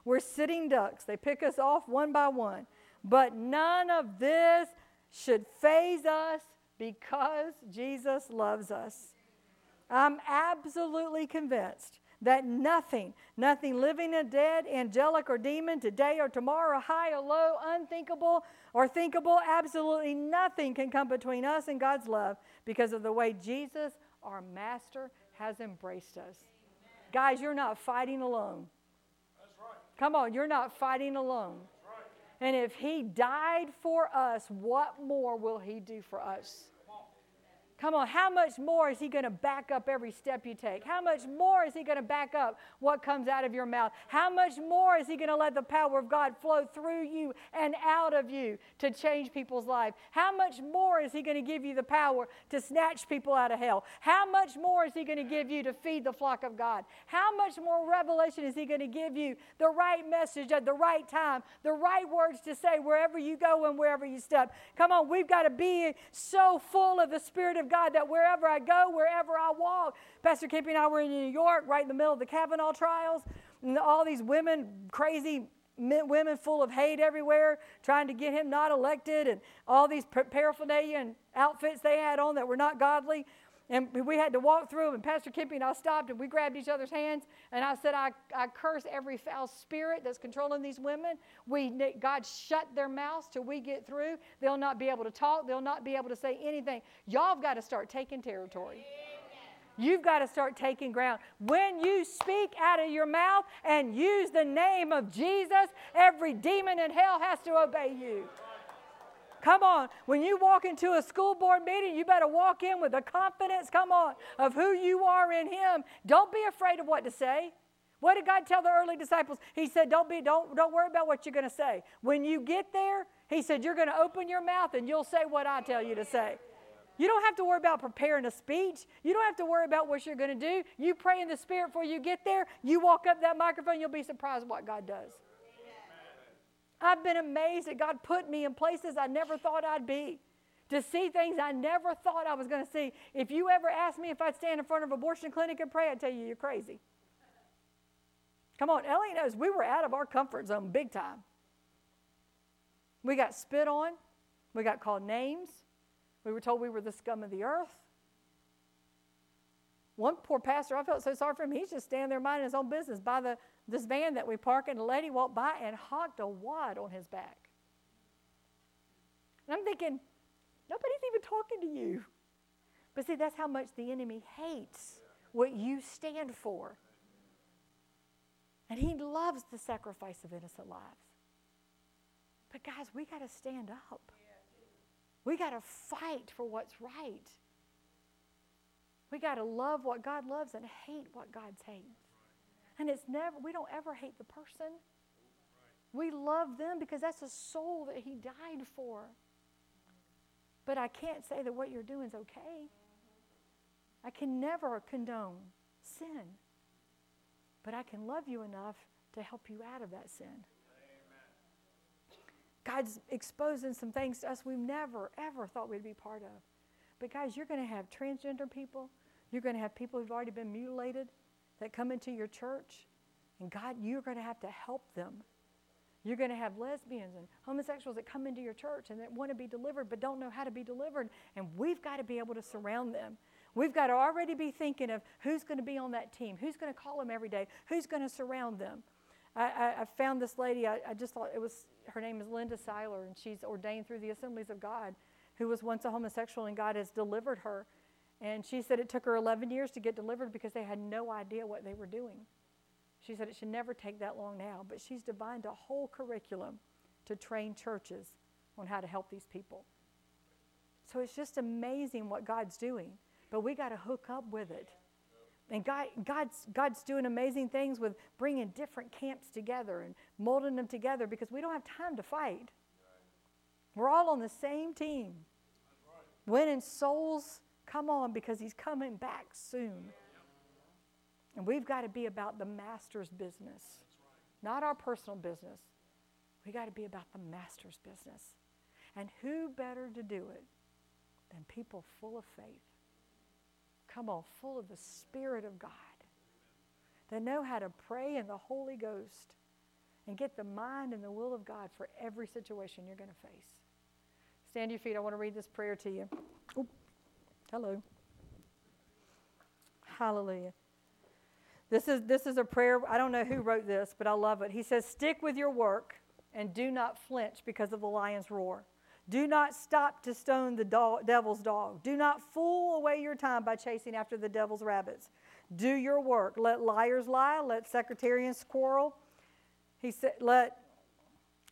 We're sitting ducks. They pick us off one by one. But none of this should faze us because Jesus loves us. I'm absolutely convinced that nothing, nothing living or dead, angelic or demon, today or tomorrow, high or low, unthinkable or thinkable, absolutely nothing can come between us and God's love because of the way Jesus, our Master, has embraced us. Guys, you're not fighting alone. Right. Come on, you're not fighting alone. Right. And if He died for us, what more will He do for us? Come on, how much more is He going to back up every step you take? How much more is He going to back up what comes out of your mouth? How much more is He going to let the power of God flow through you and out of you to change people's life? How much more is He going to give you the power to snatch people out of hell? How much more is He going to give you to feed the flock of God? How much more revelation is He going to give you the right message at the right time, the right words to say wherever you go and wherever you step? Come on, we've got to be so full of the Spirit of God that wherever I go, wherever I walk, Pastor Kippy and I were in New York, right in the middle of the Kavanaugh trials, and all these women, crazy women full of hate everywhere, trying to get him not elected, and all these paraphernalia and outfits they had on that were not godly. And we had to walk through, and Pastor Kippy and I stopped, and we grabbed each other's hands, and I said, I, I curse every foul spirit that's controlling these women. We, God shut their mouths till we get through. They'll not be able to talk. They'll not be able to say anything. Y'all have got to start taking territory. You've got to start taking ground. When you speak out of your mouth and use the name of Jesus, every demon in hell has to obey you. Come on. When you walk into a school board meeting, you better walk in with the confidence, come on, of who you are in Him. Don't be afraid of what to say. What did God tell the early disciples? He said, Don't be, don't, don't worry about what you're going to say. When you get there, he said, You're going to open your mouth and you'll say what I tell you to say. You don't have to worry about preparing a speech. You don't have to worry about what you're going to do. You pray in the Spirit before you get there. You walk up that microphone, you'll be surprised what God does. I've been amazed that God put me in places I never thought I'd be. To see things I never thought I was going to see. If you ever asked me if I'd stand in front of an abortion clinic and pray, I'd tell you you're crazy. Come on, Ellie knows we were out of our comfort zone big time. We got spit on, we got called names, we were told we were the scum of the earth. One poor pastor, I felt so sorry for him. He's just standing there minding his own business by the this van that we parked, and a lady walked by and hocked a wad on his back. And I'm thinking, nobody's even talking to you. But see, that's how much the enemy hates what you stand for. And he loves the sacrifice of innocent lives. But guys, we got to stand up. We got to fight for what's right. We got to love what God loves and hate what God hates. And it's never, we don't ever hate the person. We love them because that's a soul that He died for. But I can't say that what you're doing is okay. I can never condone sin. But I can love you enough to help you out of that sin. God's exposing some things to us we've never, ever thought we'd be part of. But guys, you're going to have transgender people. You're going to have people who've already been mutilated that come into your church, and God, you're going to have to help them. You're going to have lesbians and homosexuals that come into your church and that want to be delivered but don't know how to be delivered. And we've got to be able to surround them. We've got to already be thinking of who's going to be on that team, who's going to call them every day, who's going to surround them. I, I, I found this lady, I, I, just thought it was, her name is Linda Seiler, and she's ordained through the Assemblies of God, who was once a homosexual, and God has delivered her. And she said it took her 11 years to get delivered because they had no idea what they were doing. She said it should never take that long now, but she's divined a whole curriculum to train churches on how to help these people. So it's just amazing what God's doing, but we got to hook up with it. And God, God's, God's doing amazing things with bringing different camps together and molding them together because we don't have time to fight. We're all on the same team. Winning souls Come on, because he's coming back soon. And we've got to be about the master's business, not our personal business. We got to be about the master's business. And who better to do it than people full of faith? Come on, full of the Spirit of God. That know how to pray in the Holy Ghost and get the mind and the will of God for every situation you're going to face. Stand to your feet. I want to read this prayer to you. Hello. Hallelujah. This is, this is a prayer. I don't know who wrote this, but I love it. He says, Stick with your work and do not flinch because of the lion's roar. Do not stop to stone the dog, devil's dog. Do not fool away your time by chasing after the devil's rabbits. Do your work. Let liars lie. Let sectarians quarrel. He said, Let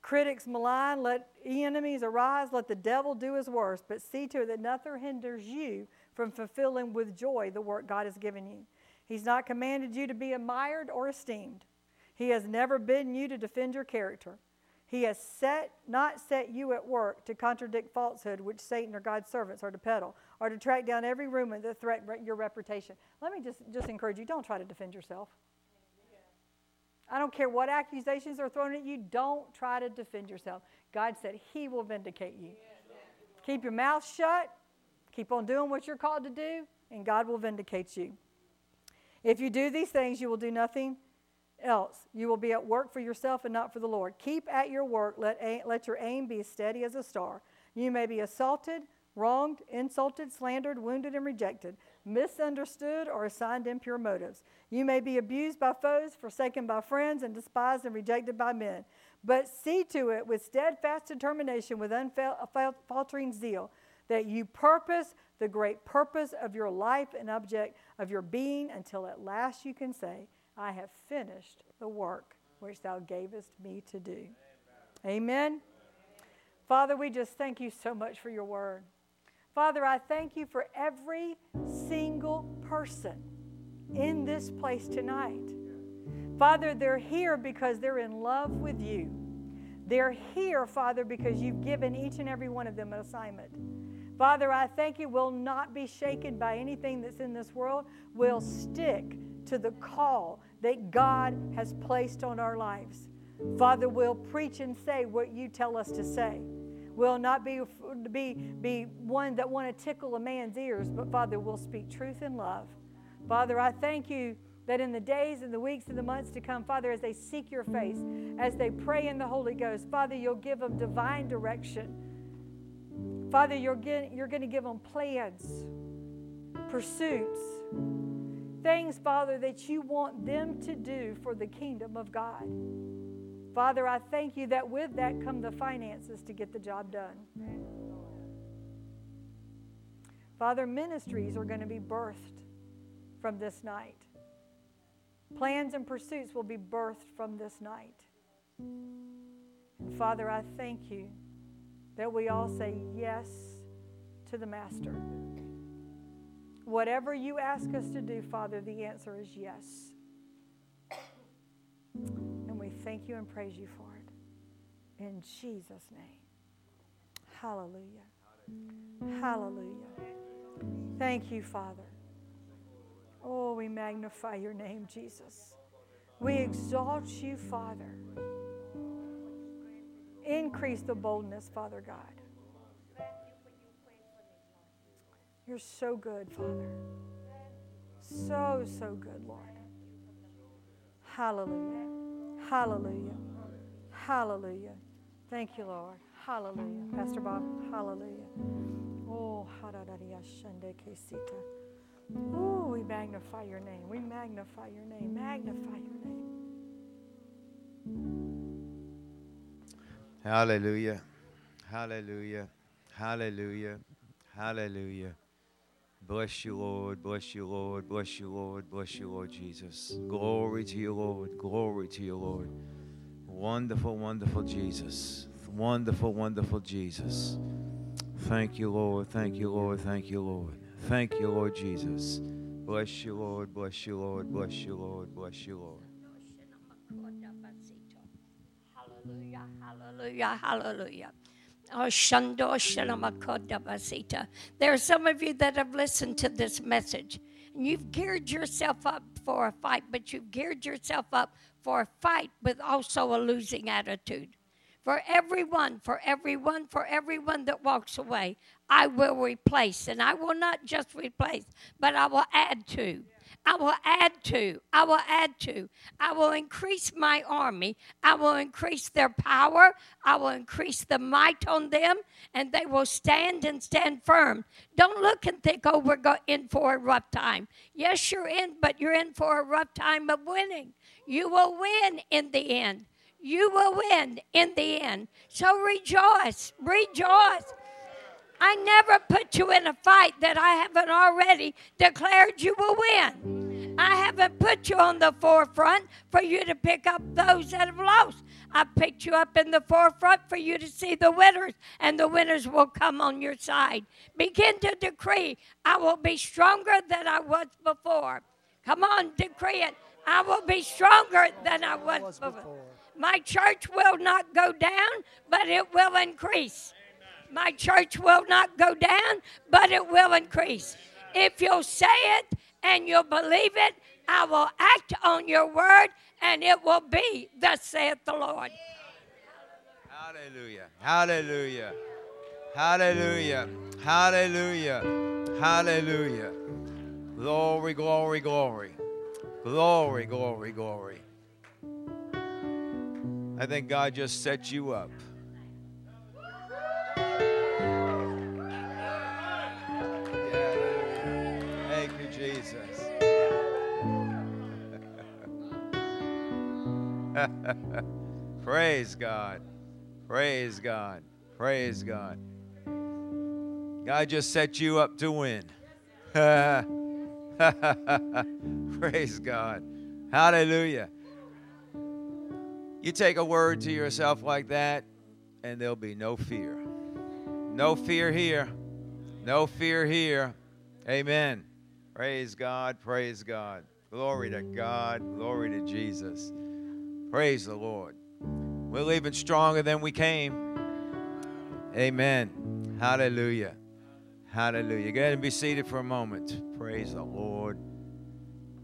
critics malign. Let enemies arise. Let the devil do his worst. But see to it that nothing hinders you from fulfilling with joy the work God has given you. He's not commanded you to be admired or esteemed. He has never bidden you to defend your character. He has set, not set you at work to contradict falsehood, which Satan or God's servants are to peddle, or to track down every rumor that threatens your reputation. Let me just, just encourage you don't try to defend yourself. I don't care what accusations are thrown at you, don't try to defend yourself. God said He will vindicate you. Keep your mouth shut, keep on doing what you're called to do, and God will vindicate you. If you do these things, you will do nothing else. You will be at work for yourself and not for the Lord. Keep at your work. Let, aim, let your aim be steady as a star. You may be assaulted, wronged, insulted, slandered, wounded, and rejected, misunderstood, or assigned impure motives. You may be abused by foes, forsaken by friends, and despised and rejected by men. But see to it with steadfast determination, with unfaltering zeal, that you purpose the great purpose of your life and object of your being until at last you can say, I have finished the work which thou gavest me to do. Amen. Father, we just thank you so much for your word. Father, I thank you for every single person in this place tonight. Father, they're here because they're in love with you. They're here, Father, because you've given each and every one of them an assignment. Father, I thank you We'll not be shaken by anything that's in this world. We'll stick to the call that God has placed on our lives. Father, we'll preach and say what you tell us to say. We'll not be, be, be one that want to tickle a man's ears, but Father, we'll speak truth in love. Father, I thank you that in the days and the weeks and the months to come, Father, as they seek your face, as they pray in the Holy Ghost, Father, you'll give them divine direction. Father, you're, getting, you're going to give them plans, pursuits, things, Father, that you want them to do for the kingdom of God. Father, I thank you that with that come the finances to get the job done. Father, ministries are going to be birthed from this night. Plans and pursuits will be birthed from this night. Father, I thank you that we all say yes to the Master. Whatever you ask us to do, Father, the answer is yes. Thank you and praise you for it. In Jesus' name. Hallelujah. Hallelujah. Thank you, Father. Oh, we magnify your name, Jesus. We exalt you, Father. Increase the boldness, Father God. You're so good, Father. So, so good, Lord. Hallelujah. Hallelujah. Hallelujah. Thank you, Lord. Hallelujah. Pastor Bob, hallelujah. Oh, Oh, we magnify your name. We magnify your name. Magnify your name. Hallelujah. Hallelujah. Hallelujah. Hallelujah. Bless you, Lord. Bless you, Lord. Bless you, Lord. Bless you, Lord Jesus. Glory to you, Lord. Glory to you, Lord. Wonderful, wonderful Jesus. Wonderful, wonderful Jesus. Thank you, Lord. Thank you, Lord. Thank you, Lord. Thank you, Lord Jesus. Bless you, Lord. Bless you, Lord. Bless you, Lord. Bless you, Lord. Hallelujah, hallelujah. Oh, there are some of you that have listened to this message and you've geared yourself up for a fight, but you've geared yourself up for a fight with also a losing attitude. For everyone, for everyone, for everyone that walks away, I will replace. And I will not just replace, but I will add to. I will add to. I will add to. I will increase my army. I will increase their power. I will increase the might on them, and they will stand and stand firm. Don't look and think, oh, we're go- in for a rough time. Yes, you're in, but you're in for a rough time of winning. You will win in the end. You will win in the end. So rejoice. Rejoice. I never put you in a fight that I haven't already declared you will win. I haven't put you on the forefront for you to pick up those that have lost. I picked you up in the forefront for you to see the winners, and the winners will come on your side. Begin to decree, I will be stronger than I was before. Come on, decree it. I will be stronger than I was before. My church will not go down, but it will increase. My church will not go down, but it will increase. If you'll say it and you'll believe it, I will act on your word and it will be, thus saith the Lord. Hallelujah. Hallelujah. Hallelujah. Hallelujah. Hallelujah. Glory, glory, glory. Glory, glory, glory. I think God just set you up. Jesus. Praise God. Praise God. Praise God. God just set you up to win. Praise God. Hallelujah. You take a word to yourself like that, and there'll be no fear. No fear here. No fear here. Amen. Praise God. Praise God. Glory to God. Glory to Jesus. Praise the Lord. We're leaving stronger than we came. Amen. Hallelujah. Hallelujah. Go ahead and be seated for a moment. Praise the Lord.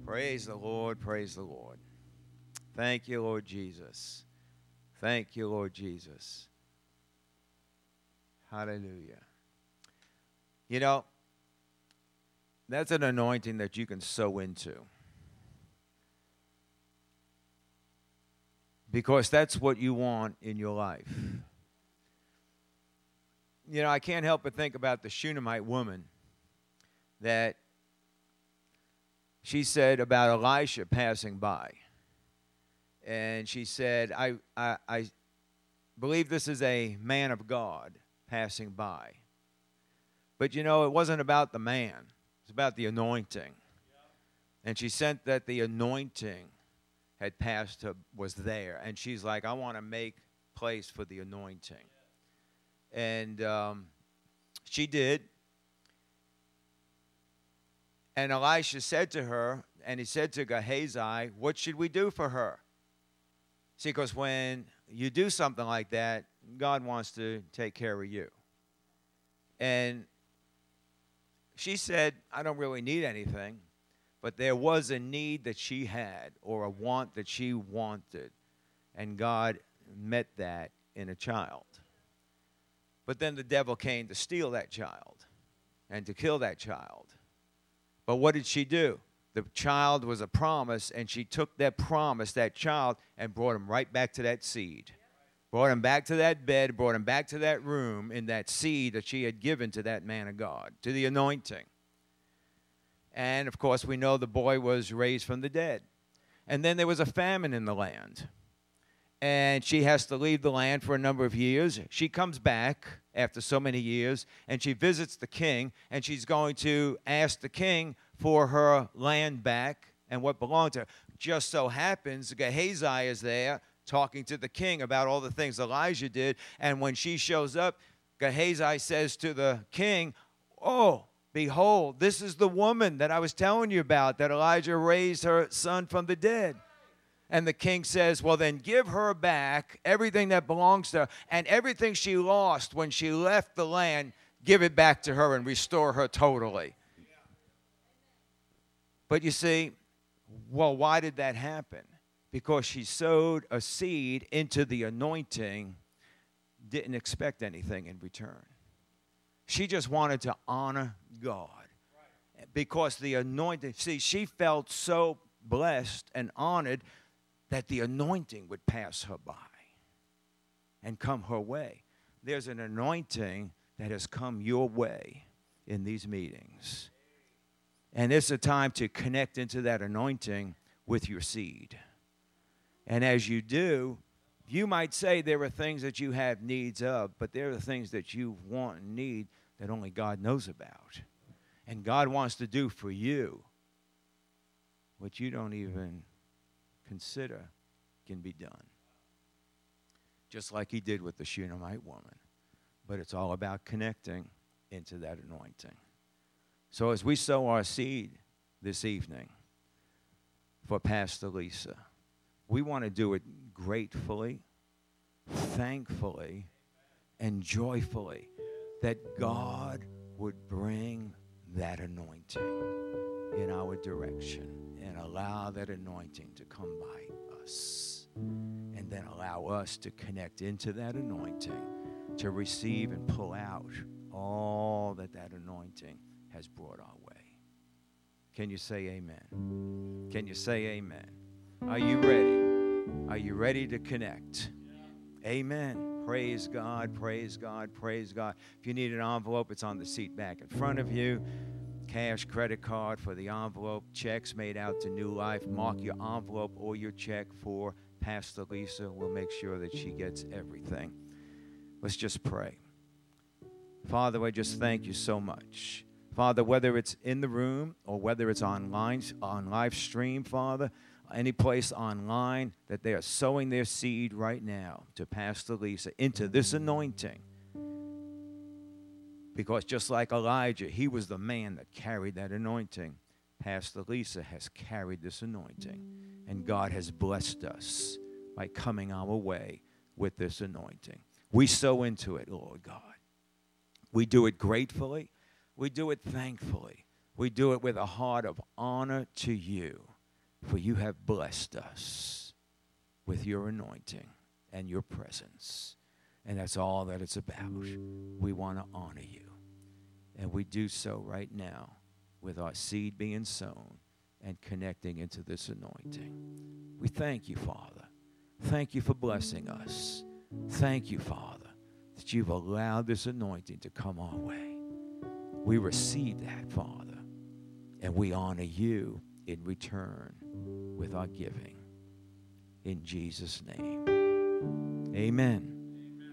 Praise the Lord. Praise the Lord. Thank you, Lord Jesus. Thank you, Lord Jesus. Hallelujah. You know, that's an anointing that you can sow into. Because that's what you want in your life. You know, I can't help but think about the Shunammite woman that she said about Elisha passing by. And she said, I, I, I believe this is a man of God passing by. But you know, it wasn't about the man, it's about the anointing. And she sent that the anointing had passed to, was there. And she's like, I want to make place for the anointing. And um, she did. And Elisha said to her, and he said to Gehazi, What should we do for her? See, because when you do something like that, God wants to take care of you. And she said, I don't really need anything, but there was a need that she had or a want that she wanted. And God met that in a child. But then the devil came to steal that child and to kill that child. But what did she do? The child was a promise, and she took that promise, that child, and brought him right back to that seed. Brought him back to that bed, brought him back to that room in that seed that she had given to that man of God, to the anointing. And of course, we know the boy was raised from the dead. And then there was a famine in the land. And she has to leave the land for a number of years. She comes back after so many years and she visits the king and she's going to ask the king for her land back and what belonged to her. Just so happens Gehazi is there talking to the king about all the things Elijah did. And when she shows up, Gehazi says to the king, Oh, behold, this is the woman that I was telling you about, that Elijah raised her son from the dead. And the king says, Well, then give her back everything that belongs to her and everything she lost when she left the land, give it back to her and restore her totally. But you see, well, why did that happen? Because she sowed a seed into the anointing, didn't expect anything in return. She just wanted to honor God. Because the anointing, see, she felt so blessed and honored that the anointing would pass her by and come her way. There's an anointing that has come your way in these meetings. And it's a time to connect into that anointing with your seed. And as you do, you might say there are things that you have needs of, but there are things that you want and need that only God knows about. And God wants to do for you what you don't even consider can be done. Just like he did with the Shunammite woman. But it's all about connecting into that anointing. So as we sow our seed this evening for Pastor Lisa, we want to do it gratefully, thankfully, and joyfully that God would bring that anointing in our direction and allow that anointing to come by us. And then allow us to connect into that anointing to receive and pull out all that that anointing has brought our way. Can you say amen? Can you say amen? Are you ready? Are you ready to connect? Amen. Praise God, praise God, praise God. If you need an envelope, it's on the seat back in front of you. Cash, credit card for the envelope, checks made out to New Life. Mark your envelope or your check for Pastor Lisa. We'll make sure that she gets everything. Let's just pray. Father, I just thank you so much. Father, whether it's in the room or whether it's online on live stream, Father, any place online that they are sowing their seed right now to Pastor Lisa into this anointing. Because just like Elijah, he was the man that carried that anointing. Pastor Lisa has carried this anointing, and God has blessed us by coming our way with this anointing. We sow into it, Lord God. We do it gratefully, we do it thankfully, we do it with a heart of honor to you for you have blessed us with your anointing and your presence. And that's all that it's about. We want to honor you. And we do so right now with our seed being sown and connecting into this anointing. We thank you, Father. Thank you for blessing us. Thank you, Father, that you've allowed this anointing to come our way. We receive that, Father, and we honor you in return with our giving. In Jesus' name. Amen.